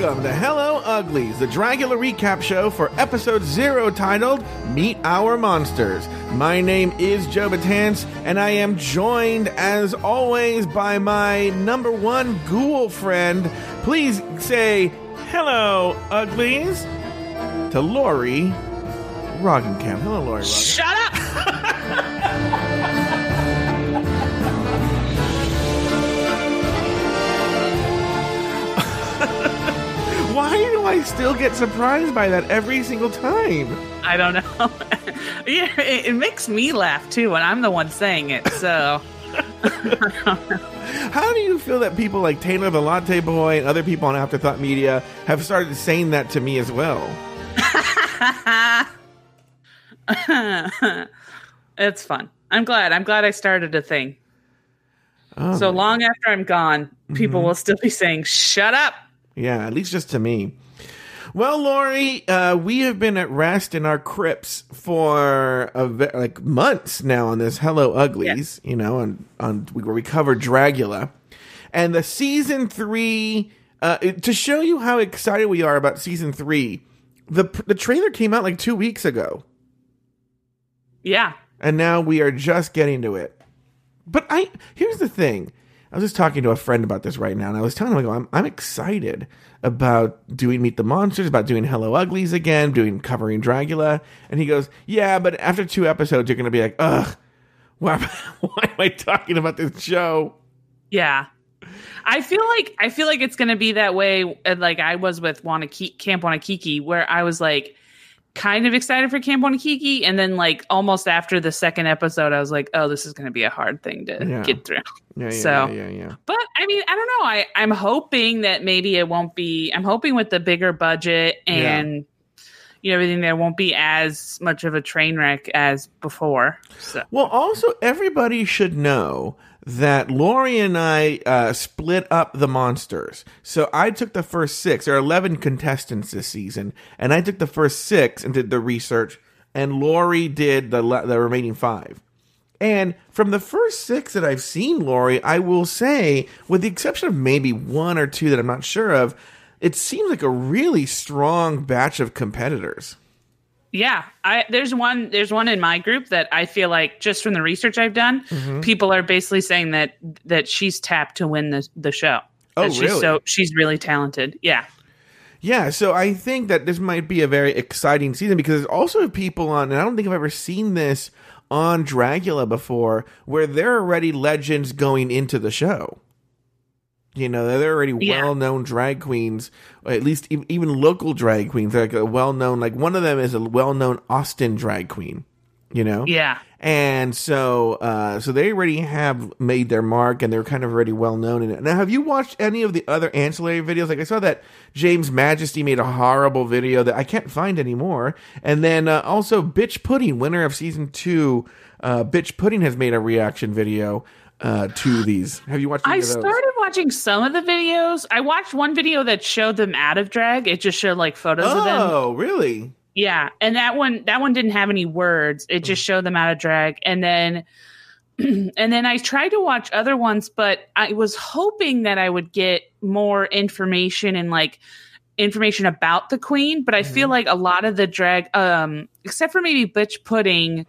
Welcome to Hello Uglies, the Dragula recap show for episode zero titled Meet Our Monsters. My name is Joe Batance, and I am joined, as always, by my number one ghoul friend. Please say hello, Uglies, to Lori Roggenkamp. Hello, Lori. Roggenkamp. Shut Why do I still get surprised by that every single time? I don't know. yeah, it, it makes me laugh too when I'm the one saying it. So How do you feel that people like Taylor the Latte Boy and other people on Afterthought Media have started saying that to me as well? it's fun. I'm glad. I'm glad I started a thing. Oh, So long after I'm gone, people mm-hmm. will still be saying, "Shut up." Yeah, at least just to me. Well, Lori, uh, we have been at rest in our crypts for a ve- like months now on this Hello Uglies, you know, on on where we covered Dragula, and the season three. Uh, to show you how excited we are about season three, the the trailer came out like two weeks ago. Yeah. and now we are just getting to it. But I here's the thing. I was just talking to a friend about this right now, and I was telling him, I go, I'm, I'm excited about doing Meet the Monsters, about doing Hello Uglies again, doing covering Dragula. And he goes, Yeah, but after two episodes, you're going to be like, Ugh, why, why am I talking about this show? Yeah. I feel like I feel like it's going to be that way like I was with Wannakiki, Camp Wannakiki where I was like kind of excited for Camp Wannakiki and then like almost after the second episode I was like oh this is going to be a hard thing to Yeah. get through. Yeah, yeah, So- yeah, yeah, yeah. But I mean I don't know I I'm hoping that maybe it won't be I'm hoping with the bigger budget and you know everything there won't be as much of a train wreck as before. So Well, also, everybody should know that Lori and I uh, split up the monsters. So I took the first six. There are 11 contestants this season, and I took the first six and did the research, and Lori did the, the remaining five. And from the first six that I've seen, Lori, I will say, with the exception of maybe one or two that I'm not sure of, it seems like a really strong batch of competitors. Yeah, I there's one there's one in my group that I feel like just from the research I've done, Mm-hmm. people are basically saying that that she's tapped to win the the show. Oh, That she's really? So she's really talented. Yeah, Yeah, so I think that this might be a very exciting season because there's also people on, and I don't think I've ever seen this on Dragula before, where there are already legends going into the show. You know, they're already Yeah. well-known drag queens, or at least even local drag queens. Like a well-known, like one of them is a well-known Austin drag queen. You know, yeah, and so, uh, so they already have made their mark, and they're kind of already well known in it. Now, have you watched any of the other ancillary videos? Like I saw that James Majesty made a horrible video that I can't find anymore, and then uh, also Bitch Pudding, winner of season two, uh, Bitch Pudding has made a reaction video uh, to these. Have you watched? I started watching some of the videos. I watched one video that showed them out of drag. It just showed like photos of them. Oh, really? Yeah, and that one that one didn't have any words. It just showed them out of drag, and then and then I tried to watch other ones, but I was hoping that I would get more information and like information about the queen. But I feel like a lot of the drag, um, except for maybe Bitch Pudding,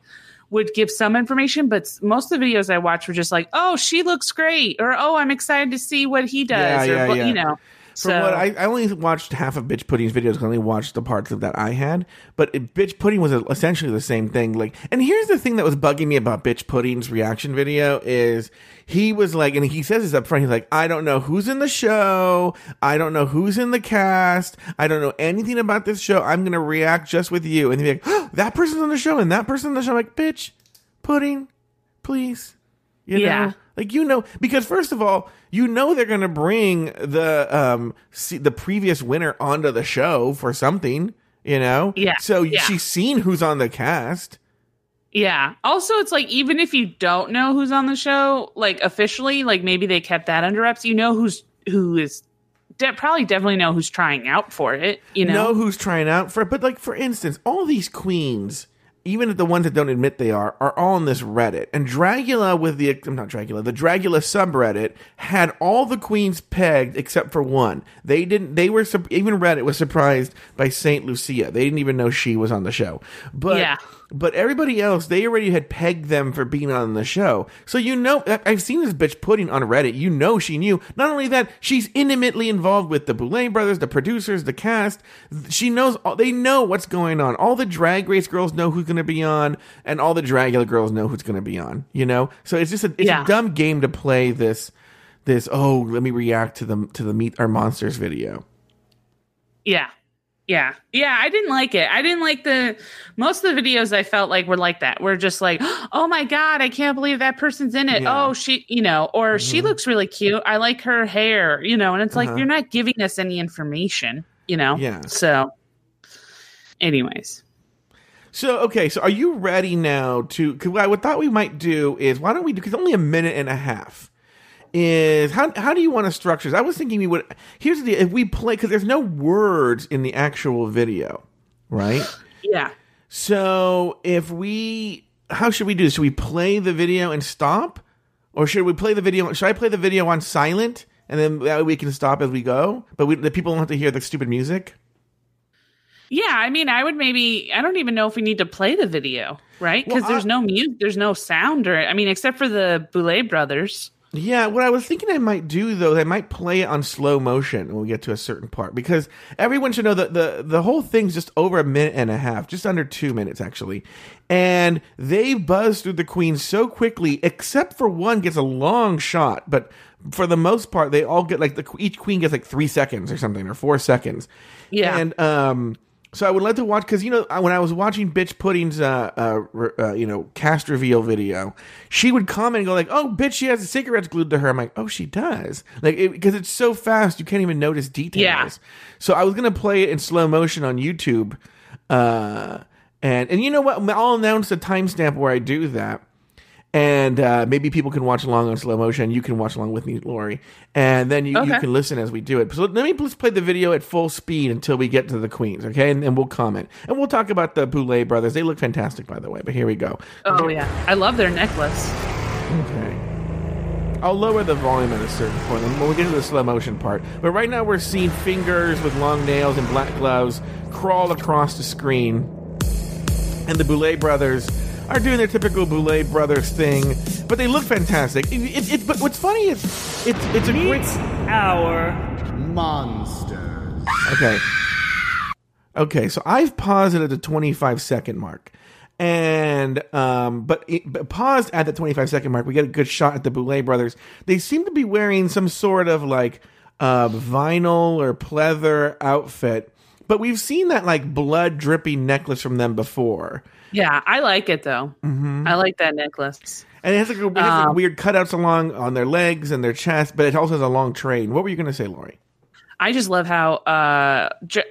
would give some information. But most of the videos I watched were just like, "Oh, she looks great," or "Oh, I'm excited to see what he does," Yeah, or yeah, yeah. you know. From so what I, I only watched half of Bitch Pudding's videos. I only watched the parts of that I had. But it, Bitch Pudding was essentially the same thing. Like, and here's the thing that was bugging me about Bitch Pudding's reaction video is he was like, and he says this up front. He's like, I don't know who's in the show. I don't know who's in the cast. I don't know anything about this show. I'm gonna react just with you. And he'd be like, oh, that person's on the show and that person's on the show. I'm like, bitch, Pudding, please. You Yeah. know, like you know, because first of all, you know they're going to bring the um se- the previous winner onto the show for something. You know, Yeah, So yeah. she's seen who's on the cast. Yeah. Also, it's like even if you don't know who's on the show, like officially, like maybe they kept that under wraps. You know who's who is de- probably definitely know who's trying out for it. You know. know who's trying out for it. But like for instance, all these queens even the ones that don't admit they are, are all on this Reddit. And Dragula with the I'm not Dragula, the Dragula subreddit had all the queens pegged except for one. They didn't. They were even Reddit was surprised by Saint Lucia. They didn't even know she was on the show. But Yeah. But everybody else, they already had pegged them for being on the show. So you know, I've seen this bitch putting on Reddit. You know, she knew. Not only that, she's intimately involved with the Boulet brothers, the producers, the cast. She knows. all They know what's going on. All the Drag Race girls know who's going to be on, and all the Dragula girls know who's going to be on. You know, so it's just a it's Yeah. a dumb game to play this. This oh, let me react to the to the meet our monsters video. Yeah. Yeah. Yeah. I didn't like it. I didn't like the most of the videos I felt like were like that. We're just like, oh my God, I can't believe that person's in it. Yeah. Mm-hmm. Oh, she, you know, or she looks really cute. I like her hair, you know, and it's like, Uh-huh. you're not giving us any information, you know? Yeah. So, anyways. So okay, so are you ready now to? Cause what I thought we might do is why don't we do? Because only a minute and a half is how how do you want to structure? this? I was thinking we would. Here's the if we play, because there's no words in the actual video, right? Yeah. So if we, how should we do this? Should we play the video and stop, or should we play the video? Should I play the video on silent and then that way we can stop as we go? But we, the people don't have to hear the stupid music. Yeah. I mean, I would maybe, I don't even know if we need to play the video, right? Because Well, there's no music, there's no sound or, I mean, except for the Boulet brothers. Yeah, what I was thinking I might do though, I might play it on slow motion when we get to a certain part because everyone should know that the the whole thing's just over a minute and a half, just under two minutes actually, and they buzz through the queen so quickly, except for one gets a long shot, but for the most part, they all get like the each queen gets like three seconds or something or four seconds. Yeah. and um. So I would like to watch because you know when I was watching Bitch Pudding's uh, uh, uh you know cast reveal video, she would comment and go like, "Oh, bitch, she has the cigarettes glued to her." I'm like, "Oh, she does," like because it's so fast you can't even notice details. Yeah. So I was gonna play it in slow motion on YouTube, uh, and and you know what? I'll announce the timestamp where I do that. And uh, maybe people can watch along on slow motion. You can watch along with me, Lori, and then you, you can listen as we do it. So let me just play the video at full speed until we get to the queens, okay? And then we'll comment and we'll talk about the Boulet brothers. They look fantastic, by the way. But here we go. Oh, yeah. I love their necklace. Okay. I'll lower the volume at a certain point and when we get to the slow motion part. But right now we're seeing fingers with long nails and black gloves crawl across the screen. And the Boulet brothers are doing their typical Boulet brothers thing, but they look fantastic. It, it, it- but what's funny is it's it's a great Our Monsters. Okay. Okay, so I've paused it at the 25 second mark. And um but, it, but paused at the 25 second mark, we get a good shot at the Boulet brothers. They seem to be wearing some sort of like uh vinyl or pleather outfit. But we've seen that like blood dripping necklace from them before. Yeah, I like it though. Mm-hmm. I like that necklace. And it has like, a, it has like Um, weird cutouts along on their legs and their chest, but it also has a long train. What were you going to say, Lori? I just love how uh Dra-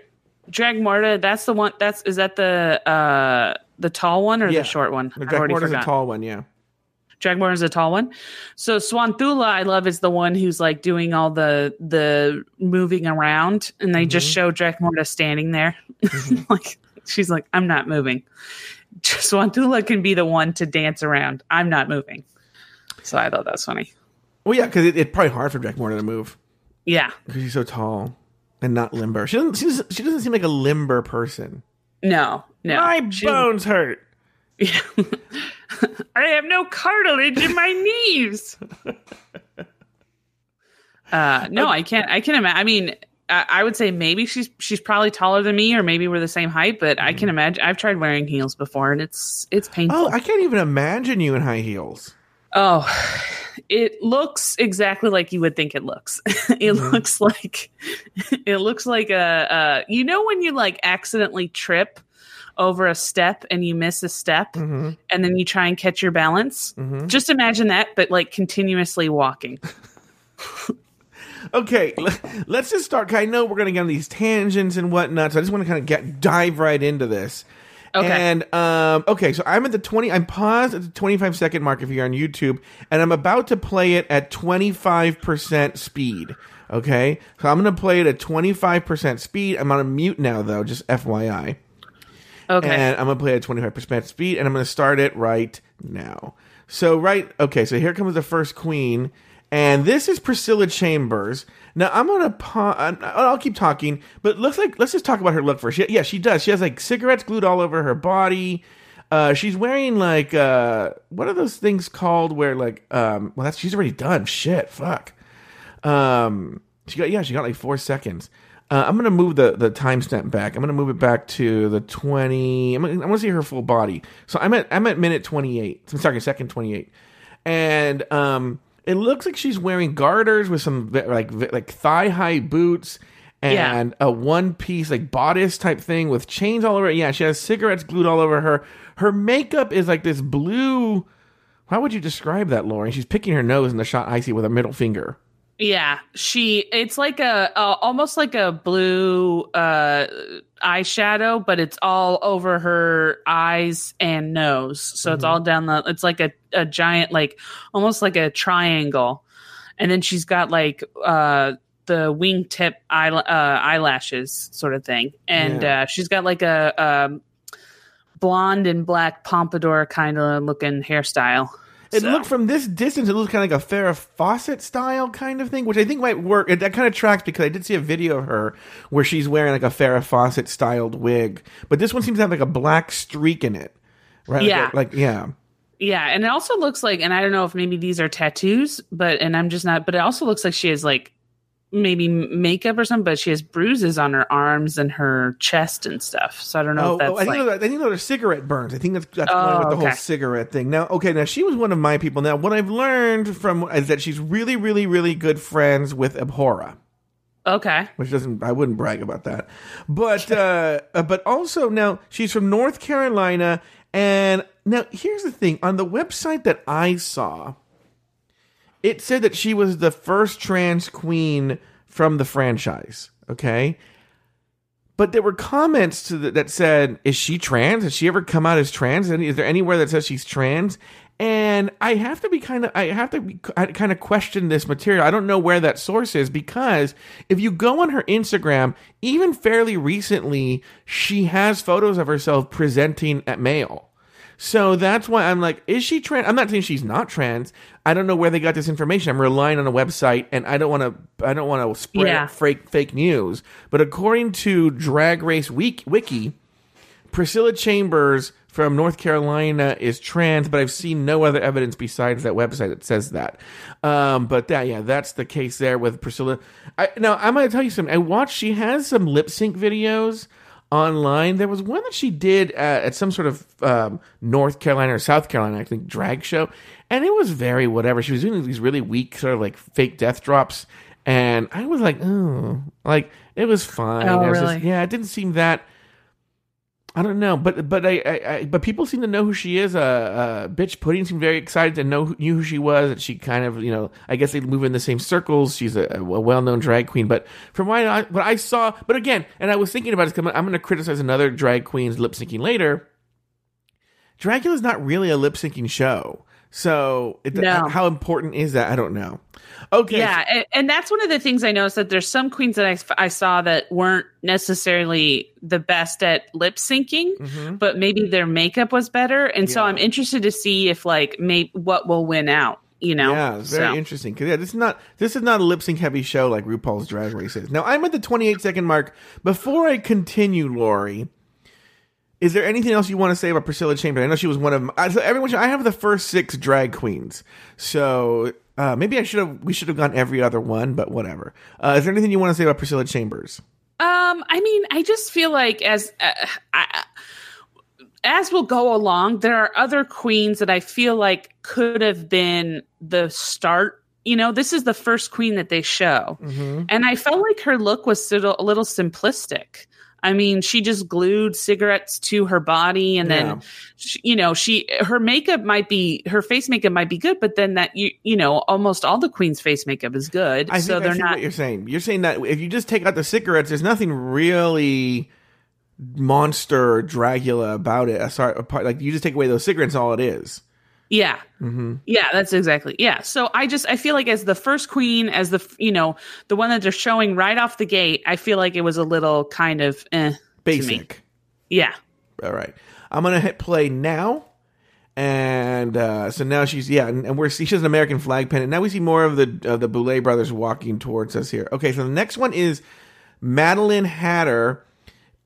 Dracmorda, that's the one that's is that the uh the tall one or Yeah. the short one? The I've Jack a tall one, yeah. Dracmorda is a tall one. So Swanthula, I love, is the one who's like doing all the the moving around, and they Mm-hmm. just show Dracmorda standing there, like she's like, I'm not moving. Swanthula can be the one to dance around. I'm not moving. So I thought that's funny. Well, yeah, because it, it's probably hard for Dracmorda to move. Yeah. because she's so tall and not limber. She doesn't. She doesn't, she doesn't seem like a limber person. No. No. My She- bones hurt. Yeah. I have no cartilage in my knees. Uh, no, I can't. I can imagine. I mean, I, I would say maybe she's she's probably taller than me, or maybe we're the same height. But I can imagine. I've tried wearing heels before, and it's it's painful. Oh, I can't even imagine you in high heels. Oh, it looks exactly like you would think it looks. it looks like it looks like a, uh you know when you like accidentally trip over a step and you miss a step Mm-hmm. and then you try and catch your balance. Mhm. Just imagine that but like continuously walking. Okay, let's just start. I know we're going to get on these tangents and whatnot, so I just want to kind of get dive right into this. Okay. And um, okay, so I'm at the 20. I'm paused at the 25 second mark if you're on YouTube, and I'm about to play it at 25 percent speed. Okay, so I'm going to play it at 25 percent speed. I'm on a mute now, though, just FYI. Okay. And I'm gonna play it at 25% speed, and I'm gonna start it right now. So right, okay. So here comes the first queen, and this is Priscilla Chambers. Now I'm gonna, pa- I'll keep talking, but looks like let's just talk about her look first. She, yeah, she does. She has like cigarettes glued all over her body. Uh, she's wearing like uh, what are those things called? Where like, um, well, that's she's already done. Shit, fuck. Um, she got yeah, she got like four seconds. Uh, I'm gonna move the the timestamp back. I'm gonna move it back to the 20. I'm gonna, I want to see her full body. So I'm at I'm at minute 28. I'm sorry, second 28, and um, it looks like she's wearing garters with some like like thigh high boots and a one piece like bodice type thing with chains all over. it. Yeah, she has cigarettes glued all over her. Her makeup is like this blue. How would you describe that, Lauren? She's picking her nose in the shot I see with her middle finger. Yeah, she it's like a, a almost like a blue uh eyeshadow, but it's all over her eyes and nose. So it's all down the it's like a, a giant like almost like a triangle. And then she's got like uh the wingtip eye, uh, eyelashes sort of thing. And Yeah. uh she's got like a um blonde and black pompadour kind of looking hairstyle. It So- looked from this distance, it looks kind of like a Farrah Fawcett style kind of thing, which I think might work. It, that kind of tracks because I did see a video of her where she's wearing like a Farrah Fawcett styled wig, but this one seems to have like a black streak in it, right? Yeah. like, like yeah. Yeah, and it also looks like, and I don't know if maybe these are tattoos, but and I'm just not. But it also looks like she has like maybe makeup or something, but she has bruises on her arms and her chest and stuff. So I don't know Oh, if that's oh, I think like, those are- I think those are cigarette burns. I think that's that's going with Oh, the whole cigarette thing. Now, okay, now she was one of my people. Now, what I've learned from is that she's really, really, really good friends with Abhora. okay. which doesn't I wouldn't brag about that. But uh, uh, but also now she's from North Carolina and now here's the thing on the website that I saw it said that she was the first trans queen from the franchise, okay? But there were comments to the, that said, "Is she trans? Has she ever come out as trans? Is there anywhere that says she's trans?" And I have to be kind of, I have to be, kind of question this material. I don't know where that source is because if you go on her Instagram, even fairly recently, she has photos of herself presenting at male. So that's why I'm like, is she trans? I'm not saying she's not trans. I don't know where they got this information. I'm relying on a website, and I don't want to. I don't want to spread Yeah. fake fake news. But according to Drag Race Week, Wiki, Priscilla Chambers from North Carolina is trans, but I've seen no other evidence besides that website that says that. Um, but that, yeah, that's the case there with Priscilla. I, now, I'm going to tell you something. I watched, she has some lip sync videos online. There was one that she did at, at some sort of um, North Carolina or South Carolina, I think, drag show. And it was very whatever. She was doing these really weak, sort of like fake death drops. And I was like, oh, like it was fine. Oh, was just- really? yeah, it didn't seem that. I don't know, but but I, I, I but people seem to know who she is. Uh, uh bitch pudding seemed very excited to know knew who she was. And she kind of you know I guess they move in the same circles. She's a, a well known drag queen, but from what I what I saw, but again, and I was thinking about. 'cause I'm going to criticize another drag queen's lip syncing later. Dragula's not really a lip syncing show, so it, No. how important is that? I don't know. Okay, Yeah, and, and that's one of the things I noticed that there's some queens that I, I saw that weren't necessarily the best at lip syncing, Mhm. but maybe their makeup was better, and so I'm interested to see if like maybe what will win out. You know, Yeah, it's very So- interesting. Because yeah, this is not this is not a lip sync heavy show like RuPaul's Drag Race is. Now I'm at the 28 second mark. Before I continue, Lori, is there anything else you want to say about Priscilla Chambers? I know she was one of my, so everyone. I have the first six drag queens, so uh, maybe I should have we should have gone every other one, but whatever. Uh, is there anything you want to say about Priscilla Chambers? Um, I mean, I just feel like as uh, I, as we'll go along, there are other queens that I feel like could have been the start. You know, this is the first queen that they show, Mm-hmm. and I felt like her look was a little simplistic. I mean, she just glued cigarettes to her body, and Yeah. then, she, you know, she her makeup might be her face makeup might be good, but then that you you know almost all the queens' face makeup is good, I so think they're not what you're saying. You're saying that if you just take out the cigarettes, there's nothing really monster Dragula about it. Sorry, apart- like you just take away those cigarettes, all it is. Yeah. Mm-hmm. Yeah, that's exactly. Yeah. So I just I feel like as the first queen, as the you know the one that they're showing right off the gate, I feel like it was a little kind of eh, to. Basic. Yeah. All right. I'm gonna hit play now. And uh, so now she's yeah, and, and we're she has an American flag pin, and now we see more of the of the Boulet brothers walking towards us here. Okay, so the next one is Maddelynn Hatter.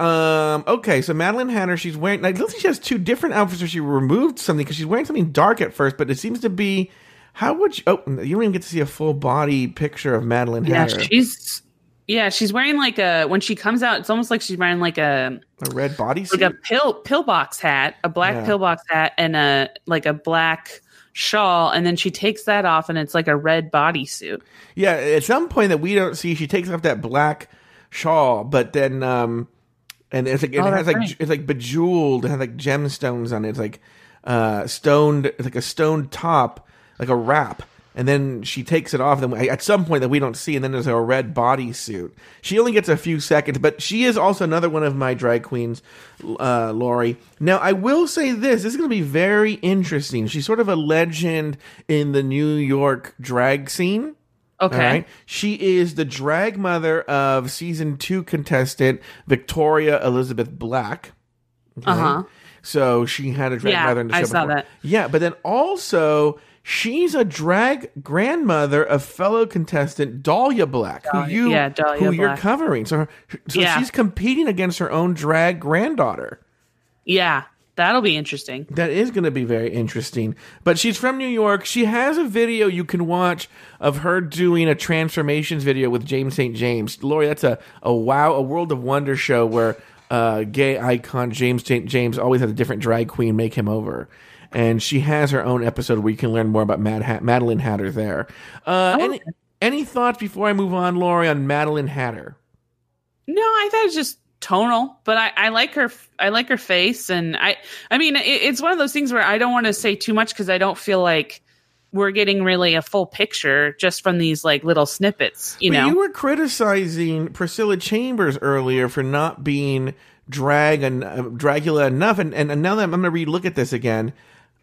Um, okay, so Maddelynn Hatter, she's wearing like looks like she has two different outfits where she removed something because she's wearing something dark at first, but it seems to be how would you oh you don't even get to see a full body picture of Maddelynn Yeah, Hatter. she's yeah, she's wearing like a when she comes out, it's almost like she's wearing like a a red bodysuit. like a pill pillbox hat, a black Yeah. pillbox hat, and a like a black shawl, and then she takes that off, and it's like a red bodysuit. Yeah, at some point that we don't see, she takes off that black shawl, but then um, and it's like it Oh, has like right. it's like bejeweled, it has like gemstones on it. It's like uh stoned, it's like a stone top, like a wrap. And then she takes it off. Then at some point that we don't see, and then there's a red bodysuit. She only gets a few seconds, but she is also another one of my drag queens, uh, Lori. Now I will say this: this is going to be very interesting. She's sort of a legend in the New York drag scene. Okay, All right. She is the drag mother of season two contestant Victoria Elizabeth Black. Okay? uh huh. So she had a drag Yeah, mother in the show I saw before. that. Yeah, but then also she's a drag grandmother of fellow contestant Dahlia Black, who you yeah, Dahlia who you're covering. So, her, so Yeah. she's competing against her own drag granddaughter. Yeah, that'll be interesting. That is going to be very interesting. But she's from New York. She has a video you can watch of her doing a transformations video with James St. James. Lori, that's a, a wow, a World of Wonder show where uh, gay icon James St. James always has a different drag queen make him over. And she has her own episode where you can learn more about Mad ha- Maddelynn Hatter there. Uh, any, any thoughts before I move on, Lori, on Maddelynn Hatter? No, I thought it was just tonal, but I, I like her. I like her face, and I. I mean, it, it's one of those things where I don't want to say too much because I don't feel like we're getting really a full picture just from these like little snippets. You But know, you were criticizing Priscilla Chambers earlier for not being drag and uh, Dragula enough, and, and now that I'm going to relook at this again,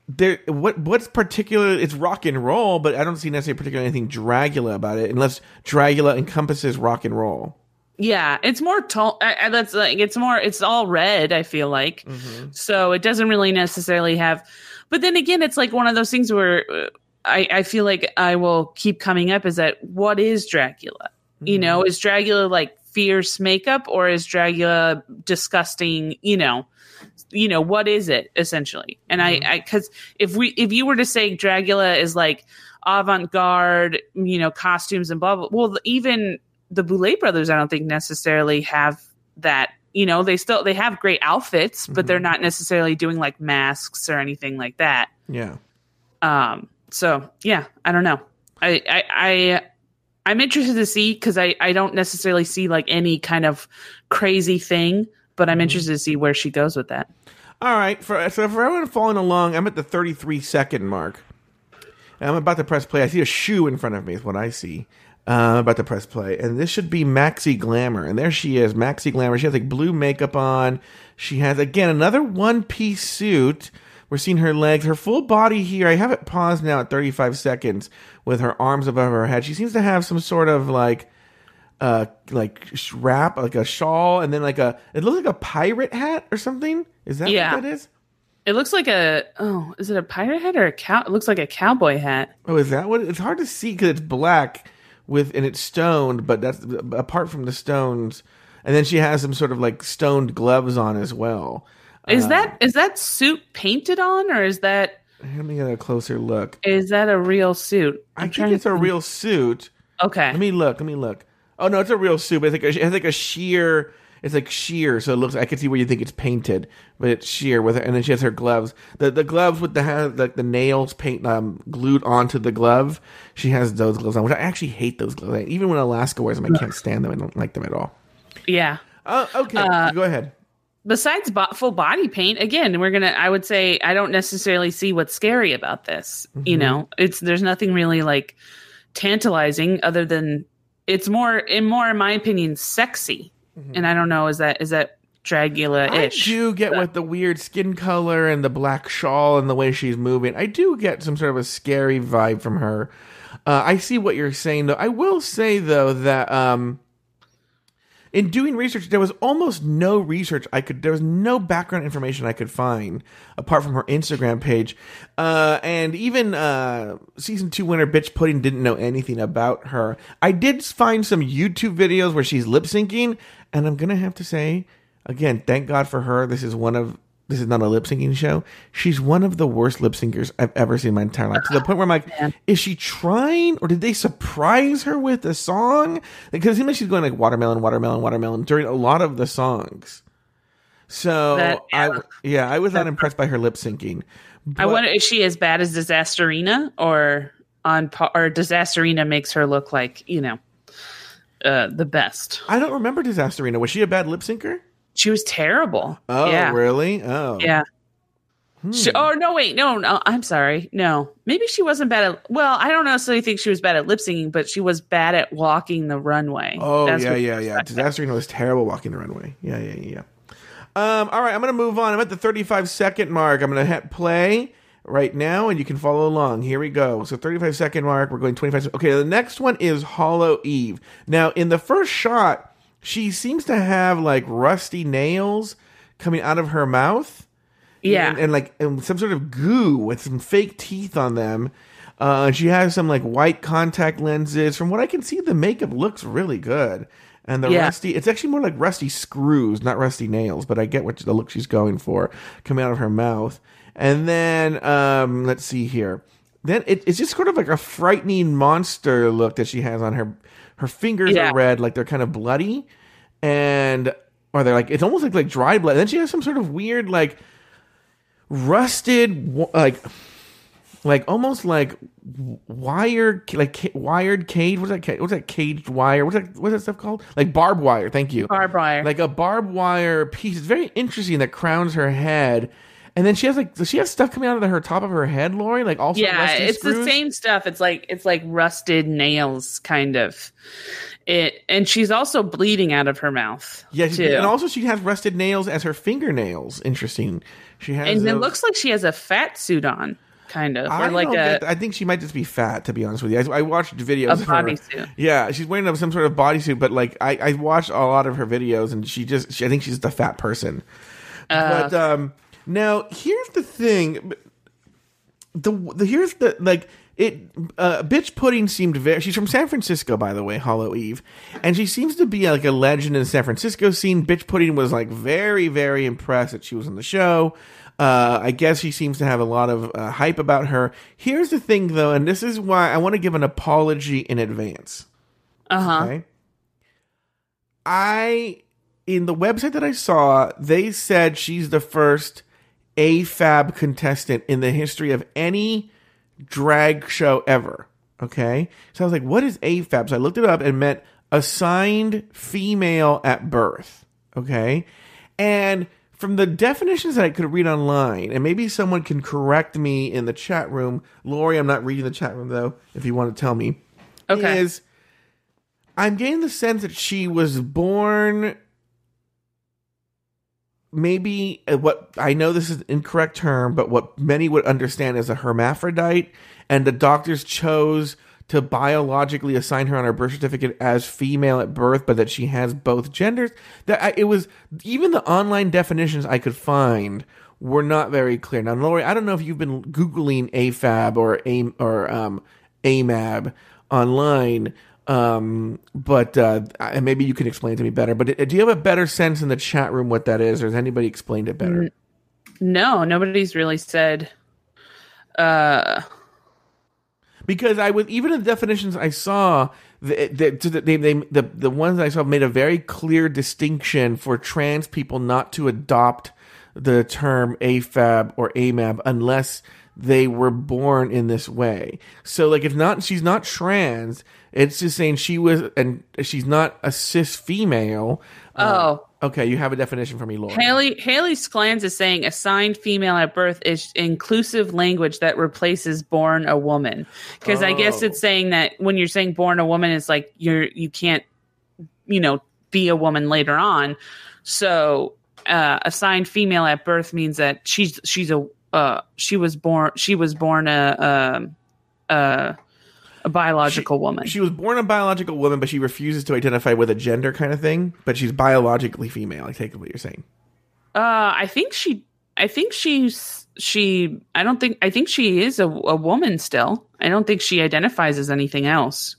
there what what's particular? It's rock and roll, but I don't see necessarily particularly anything Dragula about it, unless Dragula encompasses rock and roll. Yeah, it's more I, that's like it's more. It's all red. I feel like mm-hmm. so it doesn't really necessarily have. But then again, it's like one of those things where uh, I, I feel like I will keep coming up. Is that what is Dragula? You know, mm-hmm. is Dragula like fierce makeup or is Dragula disgusting? You know, you know what is it essentially? And I, mm-hmm. I because if we if you were to say Dragula is like avant garde, you know, costumes and blah blah. Well, even the Boulet brothers, I don't think necessarily have that. You know, they still they have great outfits, but they're not necessarily doing like masks or anything like that. Yeah. Um, so yeah, I don't know. I I, I I'm interested to see because I I don't necessarily see like any kind of crazy thing, but I'm interested to see where she goes with that. All right. For so for everyone following along, I'm at the 33 second mark. And I'm about to press play. I see a shoe in front of me. Is what I see. Uh, about to press play, and this should be Maxi Glamour, and there she is, Maxi Glamour. She has like blue makeup on. She has again another one piece suit. We're seeing her legs, her full body here. I have it paused now at 35 seconds with her arms above her head. She seems to have some sort of like uh like wrap like a shawl and then like a it looks like a pirate hat or something is that Yeah. what that is It looks like a oh, is it a pirate hat or a cow? It looks like a cowboy hat. oh is that what it's hard to see because it's black with and it's stoned but that's apart from the stones and then she has some sort of like stoned gloves on as well. Is Uh, that is that suit painted on or is that let me get a closer look. Is that a real suit? I'm trying think it's to a real suit. Okay. let me look let me look. Oh no it's a real suit but it's like a, it like a sheer it's like sheer so it looks i can see where you think it's painted but it's sheer with it and then she has her gloves the the gloves with the ha- like the nails paint um glued onto the glove she has those gloves on which i actually hate those gloves even when alaska wears them i can't stand them i don't like them at all yeah. oh okay Uh, go ahead Besides bo- full body paint, again, we're gonna. I would say I don't necessarily see what's scary about this. You Mm-hmm. know, it's there's nothing really like tantalizing other than it's more, in more, in my opinion, sexy. And I don't know, is that is that Dragula Mm-hmm. I ish? do get with the weird skin color and the black shawl and the way she's moving. I do get some sort of a scary vibe from her. Uh, I see what you're saying, though. I will say though that um, in doing research, there was almost no research I could. There was no background information I could find apart from her Instagram page, uh, and even uh, season two winner Bitch Pudding didn't know anything about her. I did find some YouTube videos where she's lip syncing, and I'm gonna have to say again, thank God for her. This is one of this is not a lip syncing show. She's one of the worst lip syncers I've ever seen in my entire life. To the point where I'm like, Man. is she trying or did they surprise her with a song? Because it seems like she's going like watermelon, watermelon, watermelon during a lot of the songs. So That- I yeah, I was not impressed by her lip syncing. I wonder is she as bad as Disasterina or on pa- or Disasterina makes her look like you know uh, the best. I don't remember Disasterina. Was she a bad lip syncer? She was terrible. Oh, yeah, really? Oh, yeah. Hmm. She, oh no! Wait, no, no. I'm sorry. No, maybe she wasn't bad at. Well, I don't necessarily think she was bad at lip singing, but she was bad at walking the runway. Oh That's yeah, yeah, yeah. Disasterina was terrible walking the runway. Yeah, yeah, yeah. yeah. Um, all right, I'm gonna move on. I'm at the 35 second mark. I'm gonna hit play right now, and you can follow along. Here we go. So 35 second mark. We're going 25. sec- Okay, the next one is Hollow Eve. Now, in the first shot, she seems to have like rusty nails coming out of her mouth Yeah, and, and like and some sort of goo with some fake teeth on them. Uh, she has some like white contact lenses. From what I can see, the makeup looks really good. And the Yeah. rusty, it's actually more like rusty screws, not rusty nails, but I get what the look she's going for coming out of her mouth. And then, um, let's see here. Then it, it's just sort of like a frightening monster look that she has on her. Her fingers Yeah. are red, like they're kind of bloody. And, or they're like, it's almost like, like dry blood. And then she has some sort of weird, like, rusted like like almost like wire like wired cage what's that what's that caged wire what's that what's that stuff called like barbed wire thank you barbed wire. like a barbed wire piece it's very interesting that crowns her head and then she has like does she have stuff coming out of her top of her head Lori like also yeah, it's the same stuff. It's like it's like rusted nails, kind of. It and she's also bleeding out of her mouth. yeah too. and also she has rusted nails as her fingernails interesting she has and it looks like she has a fat suit on, kind of, I like don't a get- I think she might just be fat, to be honest with you. I, I watched videos a of her. bodysuit. Yeah, she's wearing some sort of bodysuit, but like I, I watched a lot of her videos, and she just, she, I think she's just a fat person. Uh, but um, now here's the thing. The, the here's the like it. Uh, bitch pudding seemed very. She's from San Francisco, by the way, Hollow Eve, and she seems to be like a legend in the San Francisco scene. Bitch pudding was like very, very impressed that she was on the show. Uh, I guess she seems to have a lot of uh, hype about her. Here's the thing, though, and this is why I want to give an apology in advance. Uh huh. Okay. I in the website that I saw, they said she's the first AFAB contestant in the history of any drag show ever. Okay. So I was like, what is AFAB? So I looked it up and meant assigned female at birth. Okay. And from the definitions that I could read online, and maybe someone can correct me in the chat room. Lori, I'm not reading the chat room though, if you want to tell me. Okay. Is I'm getting the sense that she was born maybe uh, what I know this is an incorrect term, but what many would understand as a hermaphrodite, and the doctors chose to biologically assign her on her birth certificate as female at birth, but that she has both genders. That I, it was even the online definitions I could find were not very clear. Now, Lori, I don't know if you've been googling AFAB or AIM or um, AMAB online. Um, but uh, maybe you can explain to me better. But uh, do you have a better sense in the chat room what that is, or has anybody explained it better? No, nobody's really said. Uh, because I would even in the definitions I saw, the, the, they, they, the the ones I saw made a very clear distinction for trans people not to adopt the term AFAB or AMAB unless they were born in this way. So like if not she's not trans, it's just saying she was and she's not a cis female. oh, Okay, you have a definition for me, Laura. Haley Haley Sklans is saying assigned female at birth is inclusive language that replaces born a woman. Because I guess Oh. it's saying that when you're saying born a woman, it's like you're you can't, you know, be a woman later on. So uh, assigned female at birth means that she's she's a uh, she was born she was born a um uh, a biological woman. She was born a biological woman, but she refuses to identify with a gender kind of thing. But she's biologically female. I take what you're saying. Uh, I think she. I think she's she. I don't think. I think she is a, a woman still. I don't think she identifies as anything else.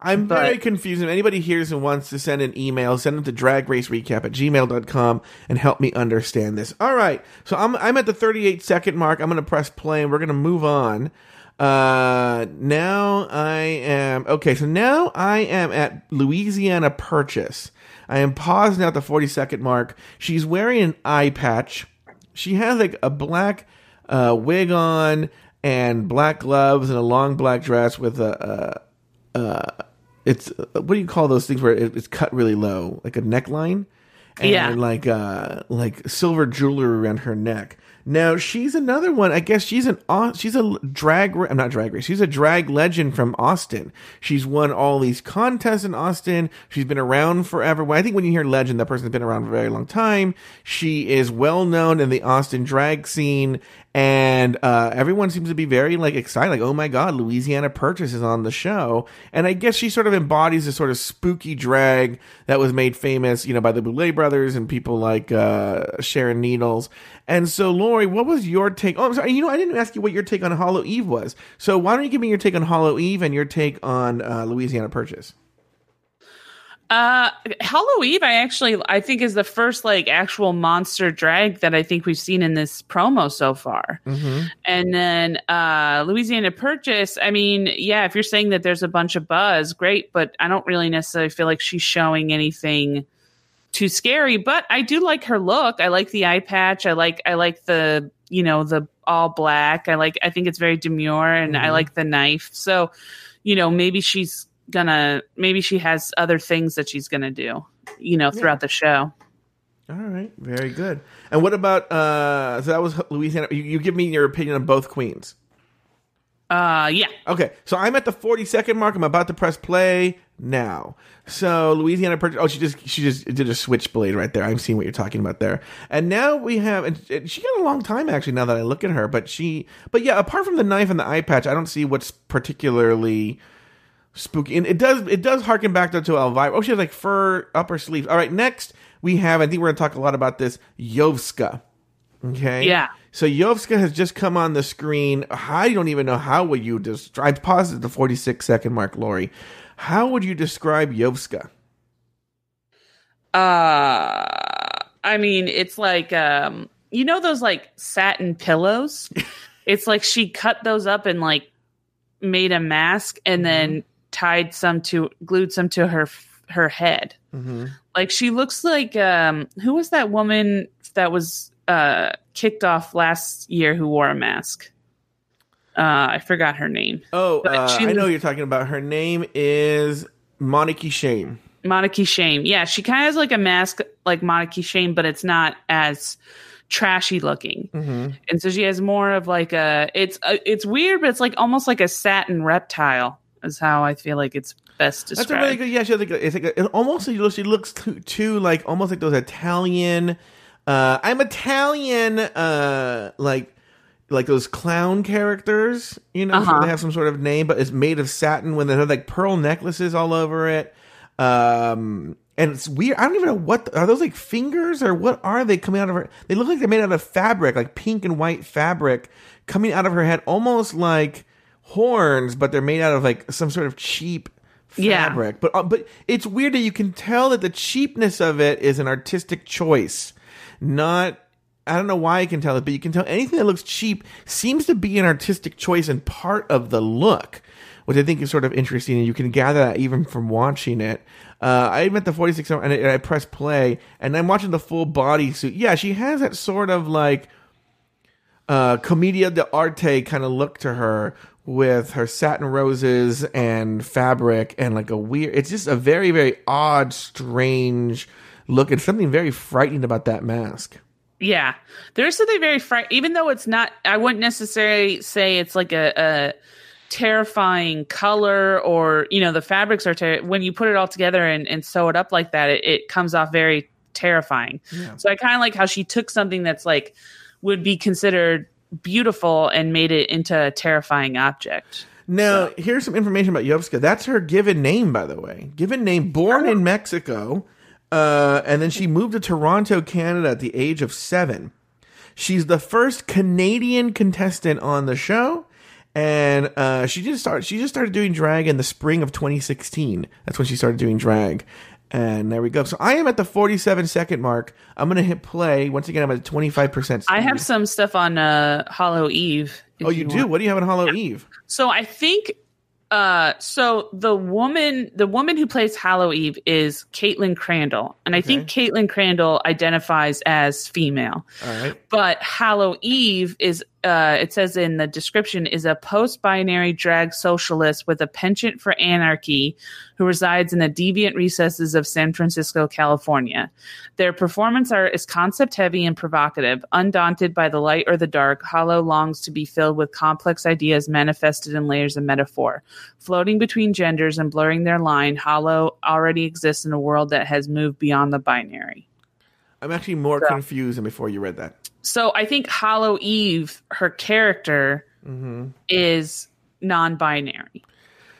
I'm But- very confused. If anybody hears and wants to send an email, send them to dragracerecap at gmail.com and help me understand this. All right. So I'm, I'm at the 38 second mark. I'm going to press play and we're going to move on. Uh, now I am, okay. So now I am at Louisiana Purchase. I am paused now at the 40 second mark. She's wearing an eye patch. She has like a black uh, wig on and black gloves and a long black dress with a, a uh, it's uh, what do you call those things where it, it's cut really low, like a neckline, and Yeah. like uh like silver jewelry around her neck. Now she's another one. I guess she's an she's a drag. I'm not drag race. She's a drag legend from Austin. She's won all these contests in Austin. She's been around forever. I think when you hear legend, that person's been around for a very long time. She is well known in the Austin drag scene, and uh, everyone seems to be very like excited. Like, oh my god, Louisiana Purchase is on the show, and I guess she sort of embodies a sort of spooky drag that was made famous, you know, by the Boulet brothers and people like uh, Sharon Needles. And so, Lori, what was your take? Oh, I'm sorry. You know, I didn't ask you what your take on Hollow Eve was. So why don't you give me your take on Hollow Eve and your take on uh, Louisiana Purchase? Uh, Hollow Eve, I actually I think is the first like actual monster drag that I think we've seen in this promo so far. And then uh, Louisiana Purchase, I mean, yeah, if you're saying that there's a bunch of buzz, great, but I don't really necessarily feel like she's showing anything too scary. But I do like her look. I like the eye patch. I like I like the you know the all black. I like I think it's very demure, and I like the knife. So you know maybe she's gonna maybe she has other things that she's gonna do you know throughout the show All right, very good. And what about uh? So that was Louisiana. You, you give me your opinion on both queens. uh yeah Okay, so I'm at the 40 second mark. I'm about to press play now. So Louisiana Purchase. Oh, she just she just did a switchblade right there. I'm seeing what you're talking about there. And now we have. And, she got a long time actually. Now that I look at her, but she. But yeah, apart from the knife and the eye patch, I don't see what's particularly spooky. And it does it does harken back though to Elvira. Oh, she has like fur upper sleeves. All right, next we have. I think we're gonna talk a lot about this. Yovska. Okay. Yeah. So Yovska has just come on the screen. I don't even know how would you describe. I paused at the 46 second mark, Lori. How would you describe Yovska? uh i mean it's like um you know those like satin pillows it's like she cut those up and like made a mask and then tied some to glued some to her her head Mm-hmm. like she looks like um who was that woman that was uh kicked off last year who wore a mask uh i forgot her name Oh, uh, she I know you're talking about. Her name is Monikkie Shame. Monikkie Shame. Yeah, she kind of has like a mask like Monikkie Shame, but it's not as trashy looking. Mm-hmm. And so she has more of like a it's uh, it's weird, but it's like almost like a satin reptile is how I feel like it's best described. That's a really good. Yeah, she has like a, it's like a, it almost she looks, she looks too, too like almost like those Italian. Uh, I'm Italian. Uh, like like those clown characters. You know, Uh-huh. they have some sort of name, but it's made of satin when they have like pearl necklaces all over it. Um, and it's weird. I don't even know what are those like fingers or what are they coming out of her? They look like they're made out of fabric, like pink and white fabric coming out of her head, almost like horns, but they're made out of like some sort of cheap Yeah. fabric. But uh, but it's weird that you can tell that the cheapness of it is an artistic choice, not. I don't know why you can tell it, but you can tell anything that looks cheap seems to be an artistic choice and part of the look, which I think is sort of interesting. And you can gather that even from watching it. Uh, I'm at the 46 and I, and I press play, and I'm watching the full body suit. Yeah, she has that sort of like uh, commedia dell'arte kind of look to her with her satin roses and fabric and like a weird it's just a very very odd strange look and something very frightening about that mask Yeah, there's something very fright. Even though it's not, I wouldn't necessarily say it's like a, a terrifying color or you know the fabrics are ter- when you put it all together and, and sew it up like that, it, it comes off very terrifying. So I kind of like how she took something that's like would be considered beautiful and made it into a terrifying object. Now, here's some information about Yovska. That's her given name, by the way. Given name, born oh. in Mexico, uh, and then she moved to Toronto, Canada at the age of seven. She's the first Canadian contestant on the show, and uh, she just started. She just started doing drag in the spring of 2016. That's when she started doing drag. And there we go. So I am at the 47 second mark. I'm gonna hit play once again. I'm at 25 percent. I have some stuff on uh, Hollow Eve. Oh, you do? want. What do you have on Hollow Eve? So I think uh so the woman the woman who plays Hollow Eve is Caitlin Crandall. And I think Caitlin Crandall identifies as female. All right. But Hollow Eve is uh it says in the description is a post-binary drag socialist with a penchant for anarchy who resides in the deviant recesses of San Francisco, California. Their performance art is concept heavy and provocative. Undaunted by the light or the dark, Hollow longs to be filled with complex ideas manifested in layers of metaphor. Floating between genders and blurring their line, Hollow already exists in a world that has moved beyond the binary. I'm actually more So- confused than before you read that. So I think Hollow Eve, her character, is non-binary.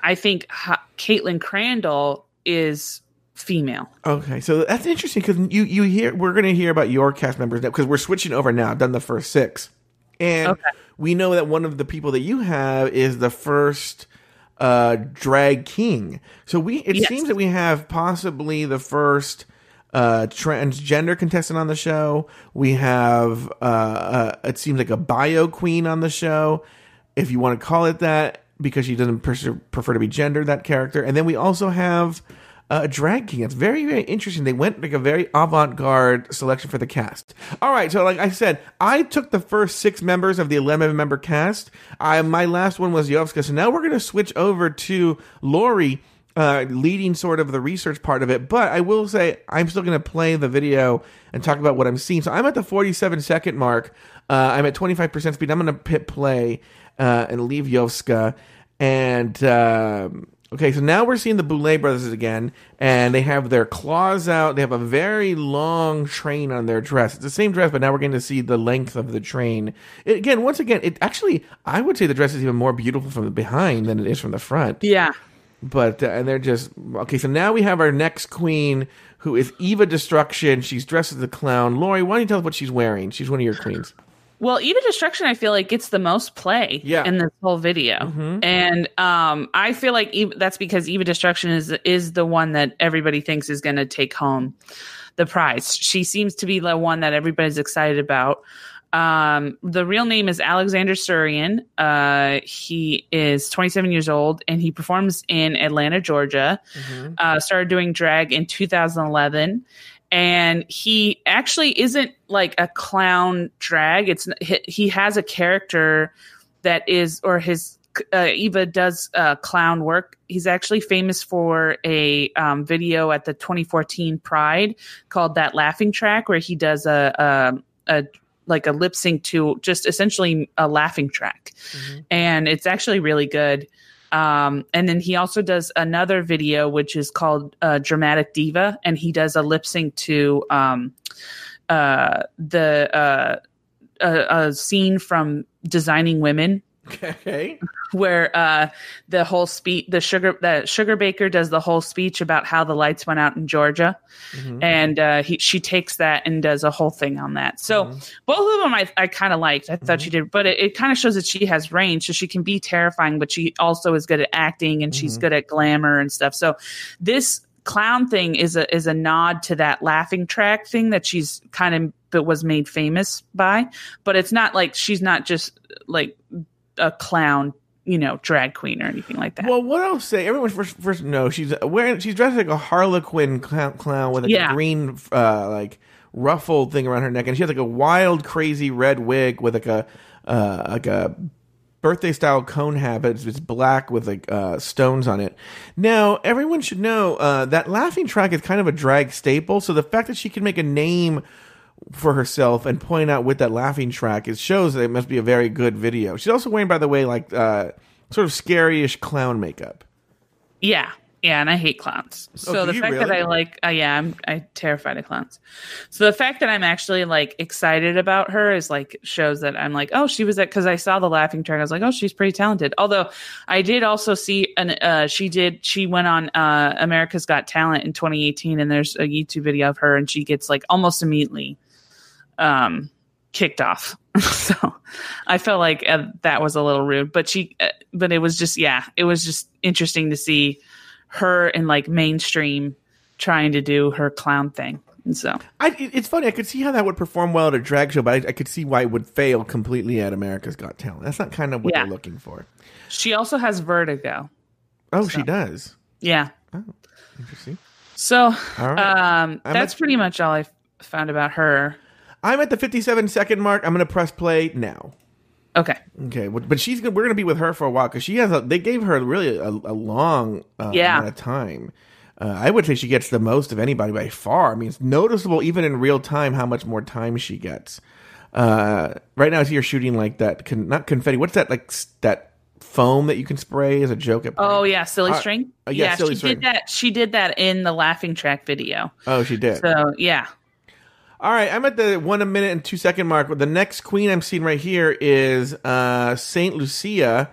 I think ha- Caitlin Crandall is female. Okay, so that's interesting because you you hear we're going to hear about your cast members now because we're switching over now. I've done the first six, and Okay. we know that one of the people that you have is the first uh drag king. So we it Yes. seems that we have possibly the first uh transgender contestant on the show. We have uh, uh it seems like a bio queen on the show, if you want to call it that, because she doesn't pers- prefer to be gendered that character. And then we also have uh, a drag king. It's very, very interesting. They went like a very avant garde selection for the cast. All right, so like I said, I took the first six members of the 11 member cast. I my last one was Yovska. So now we're going to switch over to Lori. Uh, leading sort of the research part of it, but I will say I'm still going to play the video and talk about what I'm seeing. So I'm at the 47 second mark. Uh, I'm at 25% speed. I'm going to pit play uh, and leave Yovska. And um, okay, so now we're seeing the Boulet brothers again, and they have their claws out. They have a very long train on their dress. It's the same dress, but now we're going to see the length of the train. It, again, once again, it actually, I would say the dress is even more beautiful from the behind than it is from the front. Yeah. But uh, and they're just okay. So now we have our next queen, who is Eva Destruction. She's dressed as a clown. Lori, why don't you tell us what she's wearing? She's one of your queens. Well, Eva Destruction, I feel like gets the most play Yeah. in this whole video, and um, I feel like Eva, that's because Eva Destruction is is the one that everybody thinks is going to take home the prize. She seems to be the one that everybody's excited about. Um, the real name is Alexander Surian. Uh, he is 27 years old and he performs in Atlanta, Georgia. Uh, started doing drag in 2011 and he actually isn't like a clown drag it's he, he has a character that is or his uh, eva does uh, clown work he's actually famous for a um, video at the 2014 pride called that laughing track where he does a, a, a like a lip sync to just essentially a laughing track. And it's actually really good. Um, and then he also does another video which is called uh, dramatic diva. And he does a lip sync to um, uh, the uh, a, a scene from designing women Okay. where uh, the whole speech the sugar the sugar baker does the whole speech about how the lights went out in georgia. And uh, he, she takes that and does a whole thing on that. So both of them i, I kind of liked. I thought she did but it, it kind of shows that she has range so she can be terrifying but she also is good at acting and she's good at glamour and stuff. So this clown thing is a is a nod to that laughing track thing that she's kind of that was made famous by. But it's not like she's not just like a clown you know drag queen or anything like that Well, what I'll say, everyone first first know she's wearing she's dressed like a Harlequin clown, clown with like Yeah. a green uh, like ruffled thing around her neck, and she has like a wild, crazy red wig with like a uh, like a birthday style cone hat, but it's, it's black with like uh, stones on it. Now, everyone should know uh, that laughing track is kind of a drag staple, so the fact that she can make a name for herself and point out with that laughing track it shows that it must be a very good video she's also wearing by the way like uh sort of scary-ish clown makeup yeah Yeah, and I hate clowns. So do the fact that? I like, uh, yeah, I'm I terrified of clowns. So the fact that I'm actually like excited about her is like shows that I'm like, oh, she was at because I saw the laughing track. I was like, oh, she's pretty talented. Although I did also see an uh, she did she went on uh, America's Got Talent in 2018, and there's a YouTube video of her, and she gets like almost immediately um kicked off. so I felt like uh, that was a little rude, but she, uh, but it was just, yeah, it was just interesting to see her in like mainstream trying to do her clown thing. And so, I, it's funny. I could see how that would perform well at a drag show, but I, I could see why it would fail completely at America's Got Talent. That's not kind of what Yeah. they're looking for. she also has vertigo. Oh, she does. Yeah. Interesting. So, right. um, I'm that's at- pretty much all I found about her. I'm at the 57 second mark. I'm going to press play now. Okay. Okay, but she's gonna, we're going to be with her for a while because she has a, they gave her really a, a long uh, Yeah. amount of time. Uh, I would say she gets the most of anybody by far. I mean, it's noticeable even in real time how much more time she gets. Uh, right now, you're shooting like that, con, not confetti. What's that like that foam that you can spray as a joke at? Oh yeah, silly Uh, string. uh, yeah, silly she string. did that. She did that in the laughing track video. Oh, she did. So yeah, All right, I'm at the one a minute and two second mark. The next queen I'm seeing right here is uh, Saint Lucia.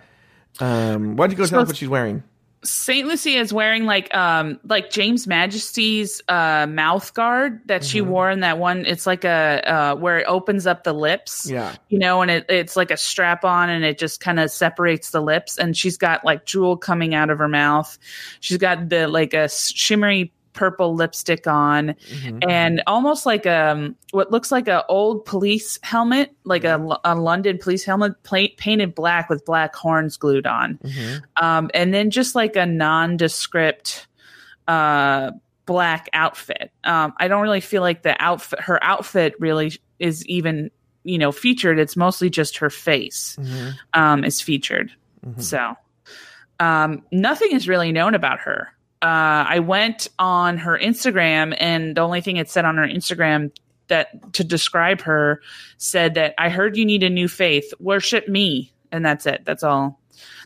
Um, why don't you go tell us what she's wearing? Saint Lucia is wearing like um like James Majesty's uh mouth guard that she Mm-hmm. wore in that one. It's like a uh where it opens up the lips. Yeah. You know, and it, it's like a strap on and it just kind of separates the lips. And she's got like jewel coming out of her mouth. She's got the like a shimmery purple lipstick on Mm-hmm. and almost like a what looks like a old police helmet, like a, a London police helmet painted black with black horns glued on Mm-hmm. um, and then just like a nondescript uh, black outfit. Um, I don't really feel like the outfit, her outfit, really is even you know featured. It's mostly just her face Mm-hmm. um, is featured. So um, nothing is really known about her. Uh, I went on her Instagram, and the only thing it said on her Instagram that to describe her said that I heard you need a new faith, worship me, and that's it. That's all.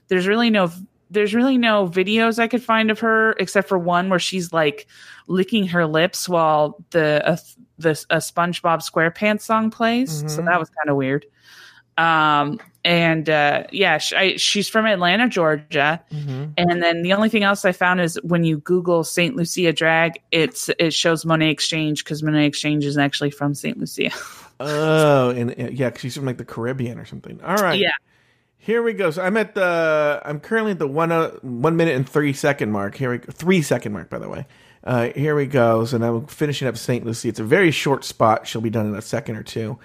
There's really no there's really no videos I could find of her except for one where she's like licking her lips while the uh, the a SpongeBob SquarePants song plays. So Mhm. that was kind of weird. Um and uh yeah, sh I, she's from Atlanta, Georgia. Mm-hmm. And then the only thing else I found is when you Google Saint Lucia drag, it's it shows Monét X Change because Monét X Change is actually from Saint Lucia. Oh, and uh, yeah, she's from like the Caribbean or something. All right. Yeah. Here we go. So I'm at the. I'm currently at the one uh, one minute and thirty second mark. Here we go, three second mark, by the way. Uh, here we go. So now I'm finishing up Saint Lucia. It's a very short spot. She'll be done in a second or two.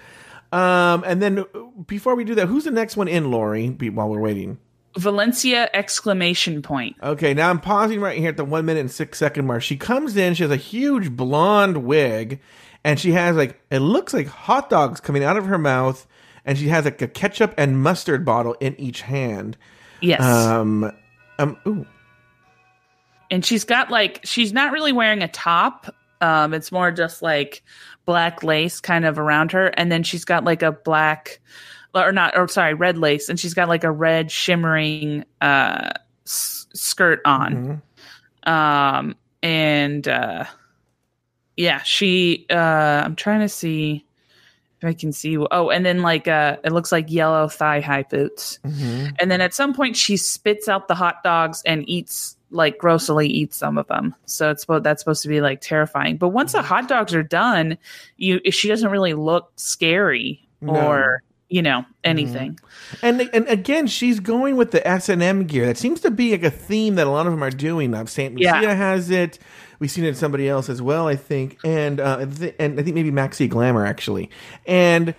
Um, and then uh, before we do that, who's the next one in, Lori? While we're waiting. Valencia exclamation point. Okay, now I'm pausing right here at the one minute and six second mark. She comes in. She has a huge blonde wig, and she has like it looks like hot dogs coming out of her mouth, and she has like a ketchup and mustard bottle in each hand. Yes. Um, um, ooh, and she's got like she's not really wearing a top um it's more just like black lace kind of around her and then she's got like a black or not or sorry red lace and she's got like a red shimmering uh s- skirt on mhm. um and uh yeah she uh i'm trying to see if i can see oh and then like uh it looks like yellow thigh high boots Mhm. and then at some point she spits out the hot dogs and eats like grossly eat some of them so it's that's supposed to be like terrifying but once the Mm-hmm. hot dogs are done you she doesn't really look scary No. Mm-hmm. or you know anything And and again, she's going with the S and M gear. That seems to be like a theme that a lot of them are doing. Now, Saint Lucia Yeah. has it. We've seen it in somebody else as well, I think, and uh, th- and I think maybe Maxi Glamour actually. And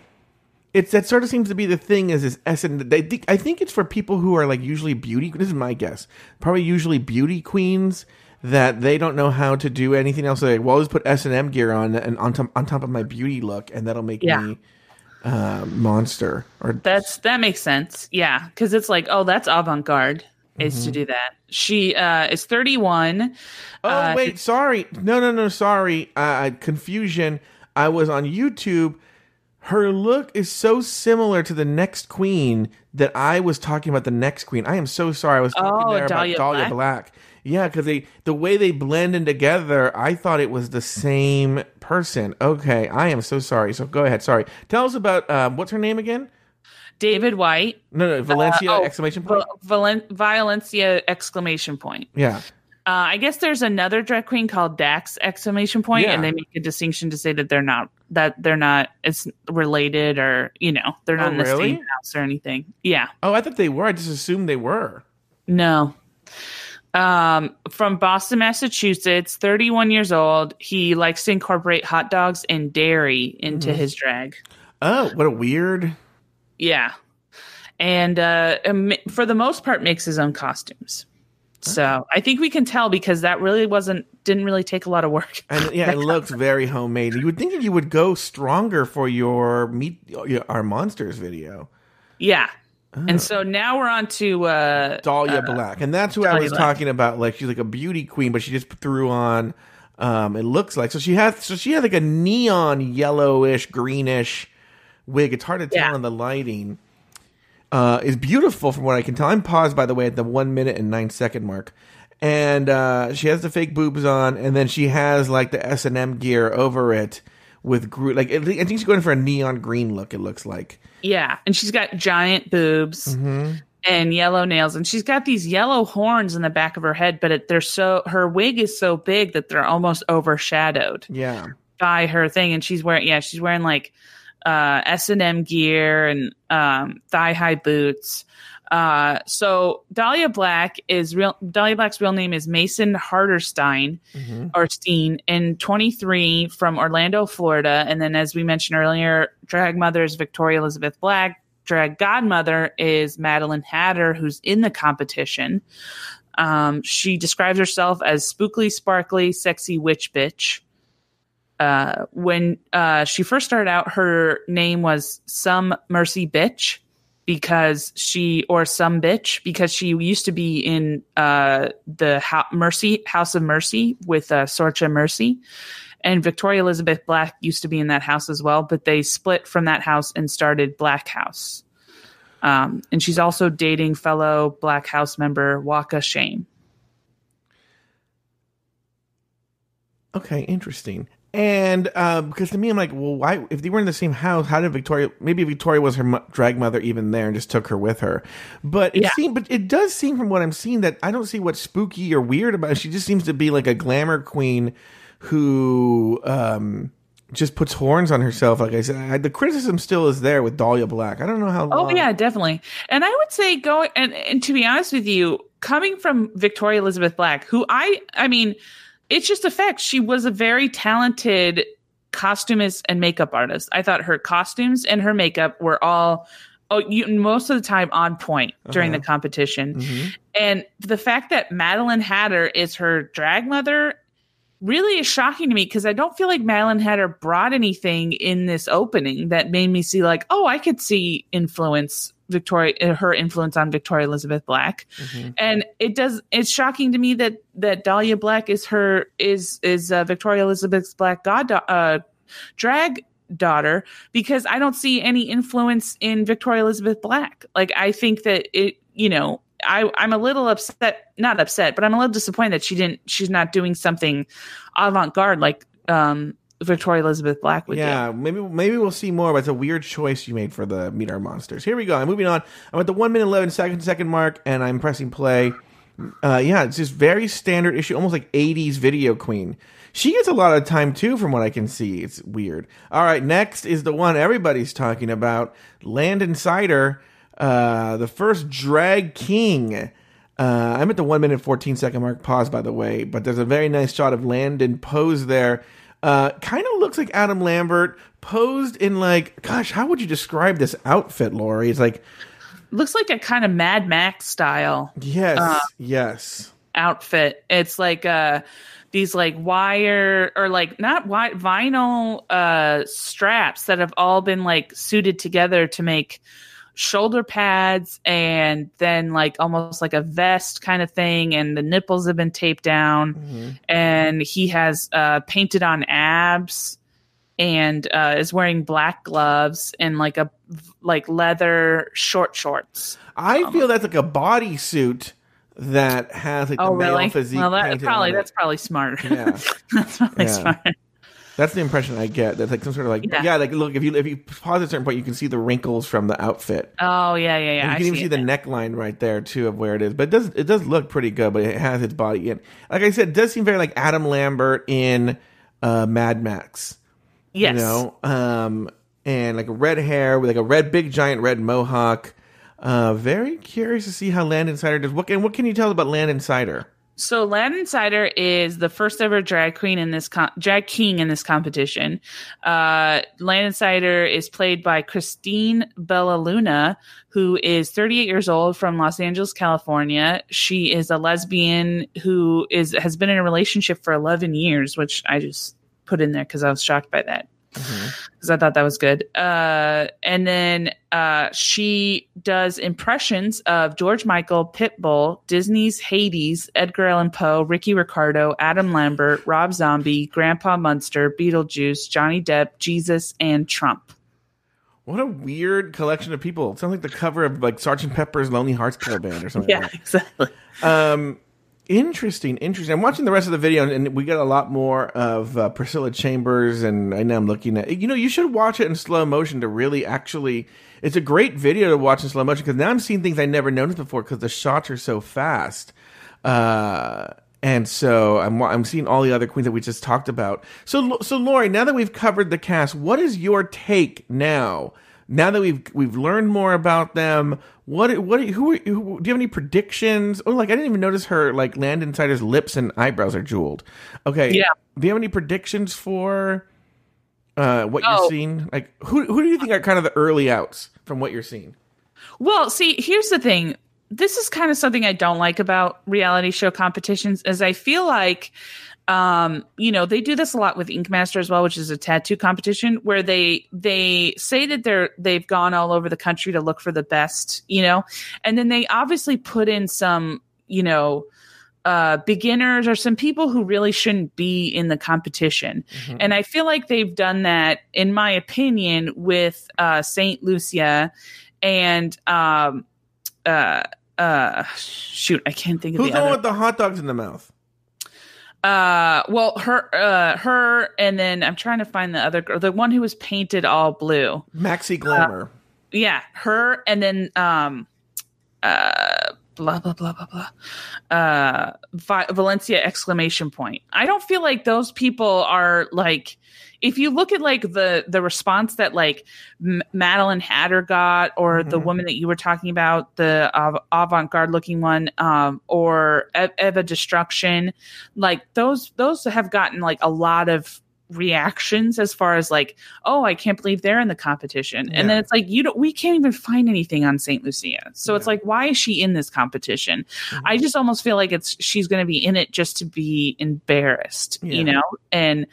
it's that sort of seems to be the thing is this S and I think I think it's for people who are like usually beauty. This is my guess. Probably usually beauty queens that they don't know how to do anything else. They're like, well, I'll just put S and M gear on and on top on top of my beauty look, and that'll make Yeah. me uh, monster or that's that makes sense yeah because it's like oh that's avant-garde is Mm-hmm. to do that she uh is 31 Oh Uh, wait, sorry. No, no, no, sorry. Uh, confusion. I was on YouTube. Her look is so similar to the next queen that I was talking about the next queen. I am so sorry. I was talking Oh, there Dahlia about Dahlia Black? Black. Yeah, because they the way they blend in together, I thought it was the same person. Okay, I am so sorry. So go ahead. Sorry. Tell us about um, what's her name again? David White, No, no, Valencia oh, exclamation point. Valen- Valencia exclamation point. yeah. Uh, I guess there's another drag queen called Dax exclamation point, Yeah. and they make a distinction to say that they're not that they're not it's related or you know they're not Oh, in the really? same house or anything. Yeah, Oh, I thought they were. I just assumed they were. no. Um, from Boston, Massachusetts, 31 years old. He likes to incorporate hot dogs and dairy into Mm-hmm. his drag. Oh, what a weird. Yeah. And uh, um, for the most part, makes his own costumes. So I think we can tell because that really wasn't didn't really take a lot of work. And yeah, it looks very homemade. You would think that you would go stronger for your meet your, our monsters video. Yeah. And so now we're on to uh, Dahlia Black, and that's who I was Black. talking about. Like she's like a beauty queen, but she just threw on. Um, it looks like so she has so she has like a neon yellowish greenish wig. It's hard to tell Yeah. in the lighting. Uh, is beautiful from what I can tell. I'm paused by the way at the one minute and nine second mark, and uh, she has the fake boobs on, and then she has like the S and M gear over it with gro- like I think she's going for a neon green look. It looks like. yeah, and she's got giant boobs and yellow nails, and she's got these yellow horns in the back of her head, but it, they're so her wig is so big that they're almost overshadowed Yeah. by her thing, and she's wearing yeah she's wearing like uh, S and M gear and um, thigh high boots. Uh, so Dahlia Black is real. Dahlia Black's real name is Mason Harderstein or Steen, and 23 from Orlando, Florida. And then, as we mentioned earlier, drag mother is Victoria Elizabeth Black. Drag godmother is Maddelynn Hatter, who's in the competition. Um, she describes herself as spookly, sparkly, sexy witch bitch uh, when uh, she first started out, her name was Some Mercy Bitch because she, or Some Bitch, because she used to be in uh, the Mercy House of Mercy with uh, Sorcha Mercy. And Victoria Elizabeth Black used to be in that house as well, but they split from that house and started Black House. Um, and she's also dating fellow Black House member Waka Shame. Okay, interesting. And uh, because to me, I'm like, well, why? If they were in the same house, how did Victoria? Maybe Victoria was her mo- drag mother even there, and just took her with her. But it Yeah. seemed, but it does seem from what I'm seeing that I don't see what's spooky or weird about. it. She just seems to be like a glamour queen who um, just puts horns on herself. Like I said, I, the criticism still is there with Dahlia Black. I don't know how. Oh yeah, definitely. And I would say going and, and to be honest with you, coming from Victoria Elizabeth Black, who I I mean, it's just a fact. She was a very talented costumist and makeup artist. I thought her costumes and her makeup were all oh you most of the time on point during Uh-huh. the competition. Mhm. And the fact that Maddelynn Hatter is her drag mother really is shocking to me because I don't feel like Maddelynn Hatter brought anything in this opening that made me see like, oh, I could see influence Victoria, her influence on Victoria Elizabeth Black, Mhm. and it does. It's shocking to me that that Dahlia Black is her is is uh, Victoria Elizabeth's Black god uh, drag daughter because I don't see any influence in Victoria Elizabeth Black. Like I think that it, you know, I I'm a little upset, not upset, but I'm a little disappointed that she didn't. She's not doing something avant garde like um Victoria Elizabeth Black would. Yeah, maybe maybe we'll see more, but it's a weird choice you made for the Meet Our Monsters. Here we go. I'm moving on. I'm at the one minute eleven second second mark, and I'm pressing play. Uh, yeah, it's just very standard issue, almost like '80s video queen. She gets a lot of time too, from what I can see. It's weird. All right, next is the one everybody's talking about, Landon Cider, uh, the first drag king. Uh, I'm at the one minute fourteen second mark. Pause, by the way, but there's a very nice shot of Landon pose there. Uh, kind of looks like Adam Lambert posed in like, gosh, how would you describe this outfit, Lori? It's like, Looks like a kind of Mad Max style yes, Uh, yes, outfit. It's like uh these like wire or like not wi- vinyl uh straps that have all been like suited together to make shoulder pads and then like almost like a vest kind of thing and the nipples have been taped down Mhm. and he has uh painted on abs and uh, is wearing black gloves and like a like leather short shorts. I feel that's like a bodysuit that has like Oh, the male really? physique. Well, that probably that's probably smart. Yeah. that's probably Yeah. smart. That's the impression I get. That's like some sort of like yeah. Yeah. like look if you if you pause at a certain point, you can see the wrinkles from the outfit. Oh yeah, yeah, And yeah. you I can even see it the neckline right there too of where it is. But it does it does look pretty good, but it has its body in. Like I said, it does seem very like Adam Lambert in uh, Mad Max. Yes. You know, um, and like red hair with like a red big giant red mohawk. Uh, very curious to see how Landon Cider does. What and what can you tell about Landon Cider? So Landon Cider is the first ever drag queen in this drag king in this competition. Uh, Landon Cider is played by Christine Bellaluna, who is 38 years old from Los Angeles, California. She is a lesbian who is has been in a relationship for 11 years, which I just put in there because I was shocked by that because I thought that was good. Uh, and then uh, she does impressions of George Michael, Pitbull, Disney's Hades, Edgar Allan Poe, Ricky Ricardo, Adam Lambert, Rob Zombie, Grandpa Munster, Beetlejuice, Johnny Depp, Jesus, and Trump. What a weird collection of people. It sounds like the cover of like Sergeant Pepper's Lonely Hearts Club Band or something. Yeah, like exactly. Um, interesting, interesting. I'm watching the rest of the video, and we get a lot more of uh, Priscilla Chambers, and I know I'm looking at. You know, you should watch it in slow motion to really actually. It's a great video to watch in slow motion because now I'm seeing things I never noticed before because the shots are so fast. Uh, and so I'm I'm seeing all the other queens that we just talked about. So so Lori, now that we've covered the cast, what is your take now? Now that we've we've learned more about them, what what who, are, who do you have any predictions? Oh, like I didn't even notice her like Landon Cider's lips and eyebrows are jeweled. Okay, Yeah. Do you have any predictions for uh, what you're Oh. seeing? Like who who do you think are kind of the early outs from what you're seeing? Well, see, here's the thing. This is kind of something I don't like about reality show competitions is I feel like um you know they do this a lot with ink master as well which is a tattoo competition where they they say that they're they've gone all over the country to look for the best you know? And then they obviously put in some you know uh beginners or some people who really shouldn't be in the competition. And i feel like they've done that in my opinion with uh saint lucia and um uh uh shoot i can't think of Who's the the one with the hot dogs in the mouth? Uh well her uh her and then i'm trying to find the other girl the one who was painted all blue. Maxi Glamour. yeah her and then um uh blah blah blah blah blah. Uh Vi- valencia exclamation point. I don't feel like those people are like if you look at like the the response that like M- Maddelynn Hatter got or the Mhm. woman that you were talking about the av- avant-garde looking one um or E- eva destruction like those those have gotten like a lot of reactions as far as like oh i can't believe they're in the competition and then it's like you don't we can't even find anything on saint lucia so it's like why is she in this competition Mhm. i just almost feel like it's she's going to be in it just to be embarrassed Yeah. you know and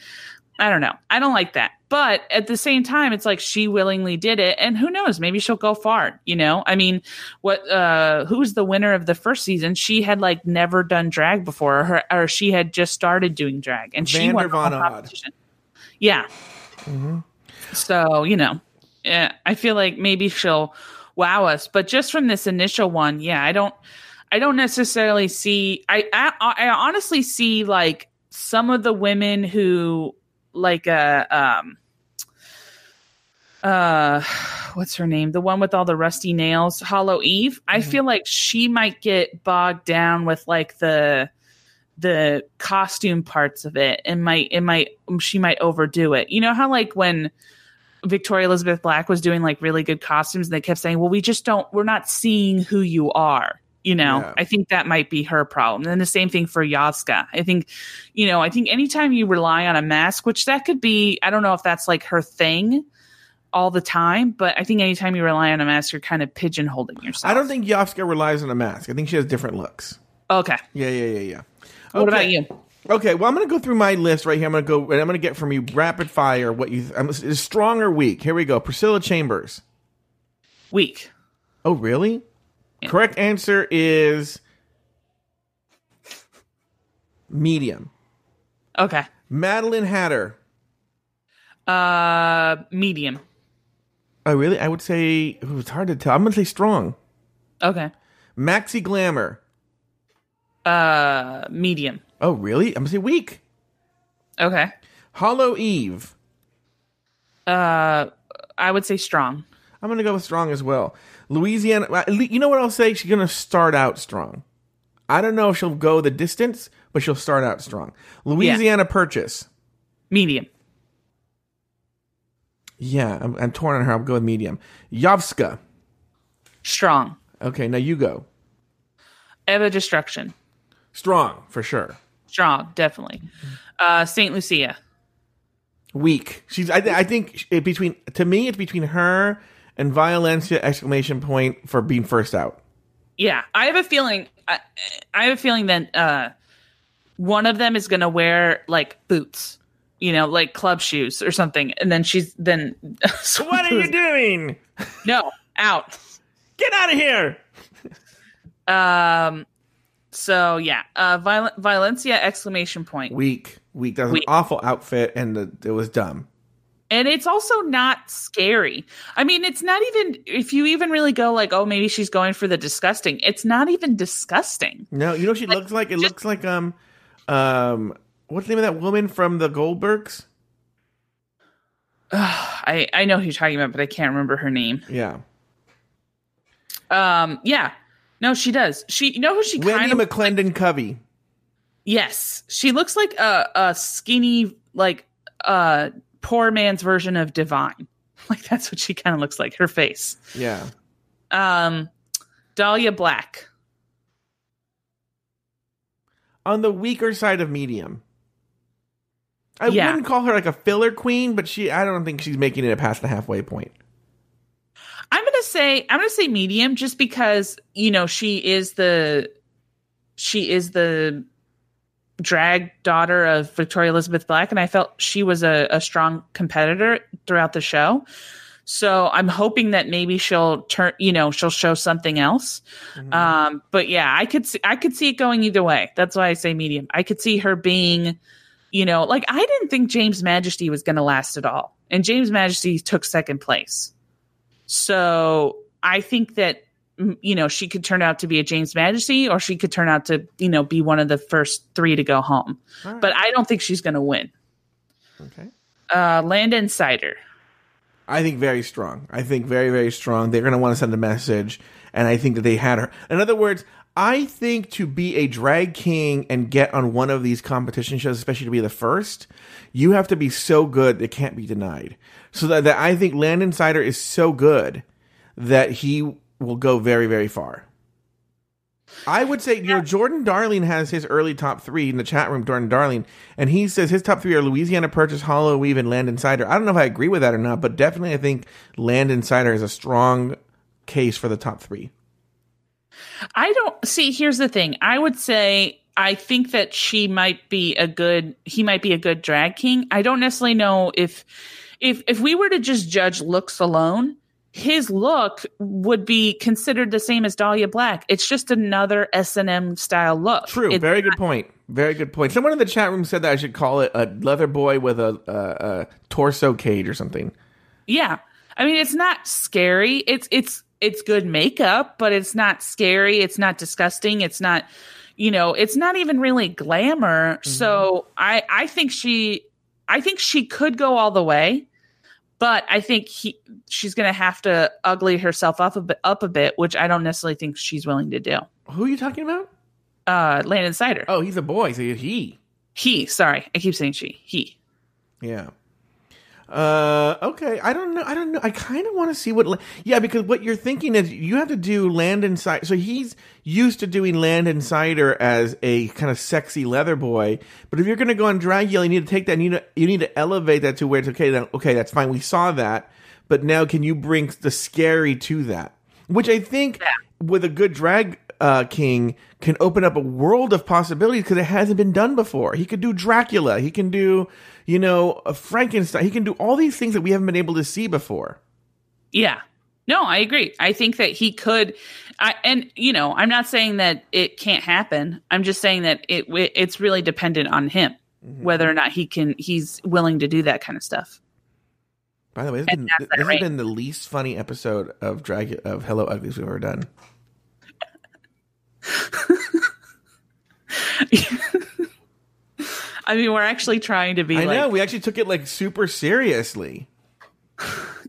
i don't know. I don't like that. But at the same time it's like she willingly did it and who knows? Maybe she'll go far you know? I mean what uh who was the winner of the first season? She had like never done drag before or, her, or she had just started doing drag and she won the Von Odd. competition. Yeah. Mhm. so, you know, yeah, I feel like maybe she'll wow us, but just from this initial one, yeah, I don't I don't necessarily see I I, I honestly see like some of the women who like uh um uh what's her name? The one with all the rusty nails, Hollow Eve. I Mhm. feel like she might get bogged down with like the the costume parts of it and might it might she might overdo it. You know how like when Victoria Elizabeth Black was doing like really good costumes and they kept saying, "Well, we just don't we're not seeing who you are." You know, Yeah. I think that might be her problem. And the same thing for Yovska. I think, you know, I think anytime you rely on a mask, which that could be, I don't know if that's like her thing all the time, but I think anytime you rely on a mask, you're kind of pigeonholing yourself. I don't think Yovska relies on a mask. I think she has different looks. Okay. Yeah, yeah, yeah, yeah. What about you? Okay, well, I'm going to go through my list right here. I'm going to go, and I'm going to get from you rapid fire what you I'm, is strong or weak. Here we go. Priscilla Chambers. Weak. Oh, really? Correct answer is medium. Okay. Maddelynn Hatter. Uh, medium. Oh, really? I would say ooh, it's hard to tell. I'm gonna say strong. Okay. Maxi Glamour. Uh, medium. Oh, really? I'm gonna say weak. Okay. Hollow Eve. Uh, I would say strong. I'm gonna go with strong as well. Louisiana. You know what I'll say? She's gonna start out strong. I don't know if she'll go the distance, but she'll start out strong. Louisiana Purchase. Medium. Yeah, I'm, I'm torn on her. I'll go with medium. Yovska. Strong. Okay, now you go. Eva Destruction. Strong for sure. Strong, definitely. Uh, Saint Lucia. Weak. She's. I, th- I think it between to me it's between her and Violencia exclamation point for being first out. Yeah, I have a feeling. I, I have a feeling that uh, one of them is going to wear like boots, you know, like club shoes or something, and then she's then. What are you doing? No, out. Get out of here! Um. So yeah, uh, Viol- Valencia exclamation point, Weak. Weak. That was Weak. an awful outfit, and the, it was dumb. And it's also not scary. I mean, it's not even if you even really go like, oh, maybe she's going for the disgusting. It's not even disgusting. No, you know what she looks like? It looks like um, um, what's the name of that woman from the Goldbergs? I I know who you're talking about, but I can't remember her name. Yeah, Um, yeah. No, she does. She, you know who she Wendi kind of McLendon-Covey. Yes, she looks like a, a skinny, like uh poor man's version of Divine. Like that's what she kind of looks like. Her face. Yeah, Um, Dahlia Black. on the weaker side of medium. I Yeah. wouldn't call her like a filler queen, but she. I don't think she's making it past the halfway point. I'm gonna say I'm gonna say medium, just because you know she is the she is the drag daughter of Victoria Elizabeth Black, and I felt she was a, a strong competitor throughout the show. So I'm hoping that maybe she'll turn, you know, she'll show something else. Um, but yeah, I could see, I could see it going either way. That's why I say medium. I could see her being, you know, like I didn't think James Majesty was going to last at all, and James Majesty took second place. So I think that you know she could turn out to be a James Majesty, or she could turn out to you know be one of the first three to go home. Right. But I don't think she's going to win. okay. Uh, Landon Cider. I think very strong. I think very, very strong. They're going to want to send a message, and I think that they had her. In other words, I think to be a drag king and get on one of these competition shows, especially to be the first, you have to be so good it can't be denied. So that, that I think Landon Cider is so good that he will go very, very far. I would say, you know, Jordan Darling has his early top three in the chat room, Jordan Darling, and he says his top three are Louisiana Purchase, Hollow Eve, and Landon Cider. I don't know if I agree with that or not, but definitely I think Landon Cider is a strong case for the top three. I don't see. Here's the thing. I would say I think that she might be a good. He might be a good drag king. I don't necessarily know if if if we were to just judge looks alone, his look would be considered the same as Dahlia Black. It's just another S and M style look. True. It's Very good point. Very good point. Someone in the chat room said that I should call it a leather boy with a, a, a torso cage or something. Yeah. I mean, it's not scary. It's it's it's good makeup, but it's not scary. It's not disgusting. It's not, you know, it's not even really glamour. Mm-hmm. So I I think she I think she could go all the way, but I think he she's gonna have to ugly herself up a bit up a bit, which I don't necessarily think she's willing to do. Who are you talking about? Uh Landon Cider. Oh, he's a boy. So he. He, sorry. I keep saying she. He. Yeah. Uh, okay. I don't know. I don't know. I kind of want to see what. Yeah, because what you're thinking is you have to do Landon Cider. So he's used to doing Landon Cider as a kind of sexy leather boy. But if you're going to go on Dragula, you need to take that. You need to, you need to elevate that to where it's okay. Then okay, that's fine. We saw that. But now, can you bring the scary to that? Which I think with a good drag uh, king can open up a world of possibilities because it hasn't been done before. He could do Dracula. He can do, you know, a Frankenstein. He can do all these things that we haven't been able to see before. Yeah. No, I agree. I think that he could I and you know, I'm not saying that it can't happen. I'm just saying that it it's really dependent on him whether or not he can he's willing to do that kind of stuff. By the way, this, has been, this has been the least funny episode of Drag of Hello Uglies we've ever done. I mean, we're actually trying to be I like, know we actually took it like super seriously.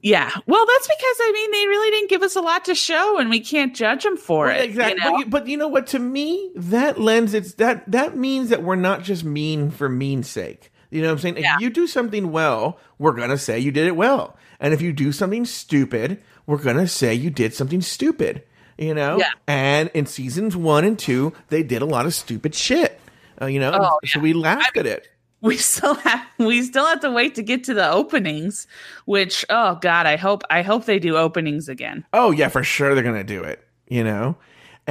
yeah. Well, that's because I mean, they really didn't give us a lot to show, and we can't judge them for Well, it. exactly. You know? But, you, but you know what? To me, that lends it's that that means that we're not just mean for mean sake. You know what I'm saying? Yeah. If you do something well, we're gonna say you did it well, and if you do something stupid, we're gonna say you did something stupid. You know? Yeah. And in seasons one and two, they did a lot of stupid shit. Uh, you know, Oh, so yeah. we laughed at it. we still have we still have to wait to get to the openings. Which, oh god, I hope I hope they do openings again. Oh yeah, for sure they're gonna do it. You know,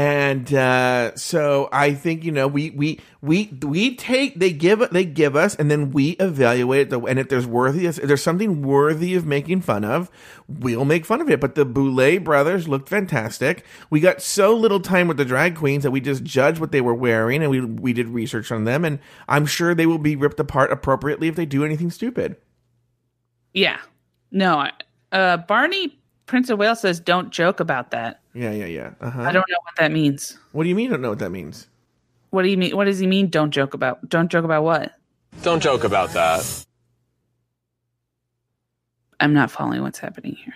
and uh, so I think you know we we we we take they give they give us and then we evaluate the and if there's worthy if there's something worthy of making fun of, we'll make fun of it. But the Boulet brothers looked fantastic. We got so little time with the drag queens that we just judged what they were wearing and we we did research on them and I'm sure they will be ripped apart appropriately if they do anything stupid. Yeah. No, uh Barney Prince of Wales says don't joke about that. Yeah, yeah, yeah. Uh-huh. I don't know what that means. What do you mean? I don't know what that means. What do you mean? What does he mean? Don't joke about. Don't joke about what? Don't joke about that. I'm not following what's happening here.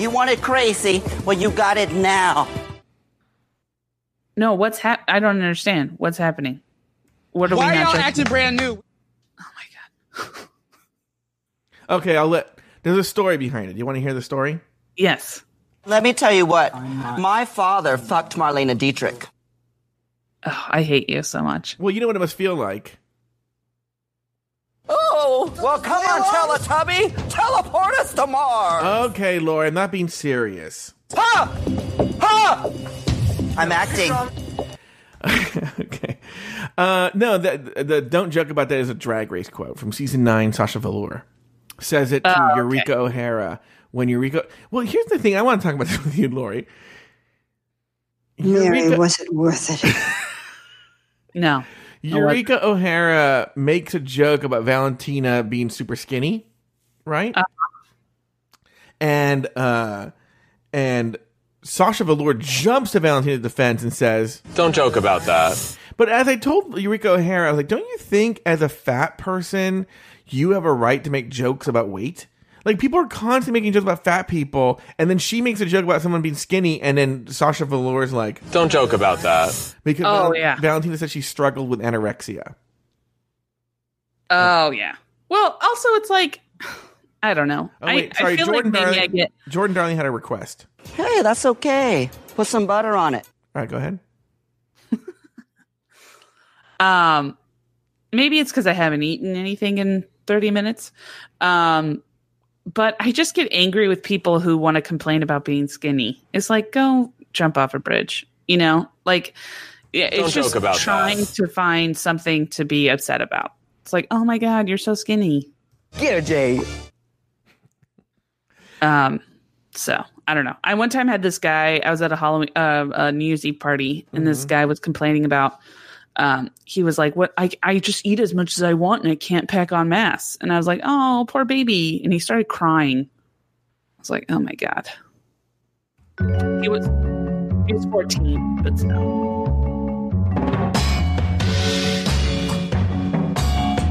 You want it crazy? Well, you got it now. No, what's hap? I don't understand. What's happening? What are Why we y'all not joking? acting brand new? Oh my god. Okay, I'll let. There's a story behind it. You want to hear the story? Yes. Let me tell you what. My father fucked Marlene Dietrich. Oh, I hate you so much. Well, you know what it must feel like. Oh, well, come on, Teletubby. Teleport us to Mars. Okay, Laura, I'm not being serious. Ha! Ha! I'm acting. okay. Uh, no, the, the don't joke about that is a drag race quote from season nine. Sasha Velour says it to Oh, okay. Eureka O'Hara when Eureka. Well, here's the thing. I want to talk about this with you, Lori. Mary, was it worth it? No. Eureka O'Hara makes a joke about Valentina being super skinny, right? And uh, and Sasha Velour jumps to Valentina's defense and says, Don't joke about that. But as I told Eureka O'Hara, I was like, don't you think as a fat person, you have a right to make jokes about weight? Like people are constantly making jokes about fat people, and then she makes a joke about someone being skinny, and then Sasha Velour is like, Don't joke about that. because Oh, Val- yeah. Valentina said she struggled with anorexia. Oh yeah. Well, also it's like I don't know. Oh wait, I, sorry, I feel Jordan like maybe Darling. I get Jordan Darling had a request. Hey, that's okay. Put some butter on it. All right, go ahead. um maybe it's because I haven't eaten anything in 30 minutes. Um but I just get angry with people who want to complain about being skinny. It's like go jump off a bridge, you know? Like yeah, Don't it's just about trying that. to find something to be upset about. It's like, "Oh my god, you're so skinny." Get her, Jay. Um, so I don't know. I one time had this guy. I was at a Halloween, uh, a New Year's Eve party, and this guy was complaining about. Um, he was like, "What? I I just eat as much as I want, and I can't pack on mass." And I was like, "Oh, poor baby," and he started crying. I was like, "Oh my god." He was he was fourteen, but still.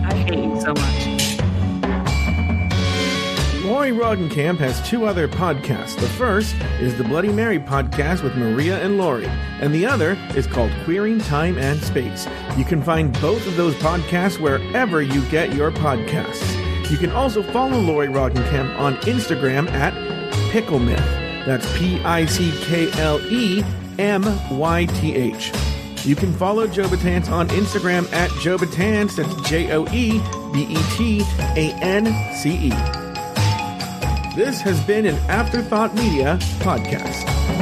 I hate you so much. Lori Roggenkamp has two other podcasts. The first is the Bloody Mary podcast with Maria and Lori, and the other is called Queering Time and Space. You can find both of those podcasts wherever you get your podcasts. You can also follow Lori Roggenkamp on Instagram at Picklemyth. That's P I C K L E M Y T H. You can follow Joe on Instagram at Joe. That's J O E B E T A N C E. This has been an Afterthought Media podcast.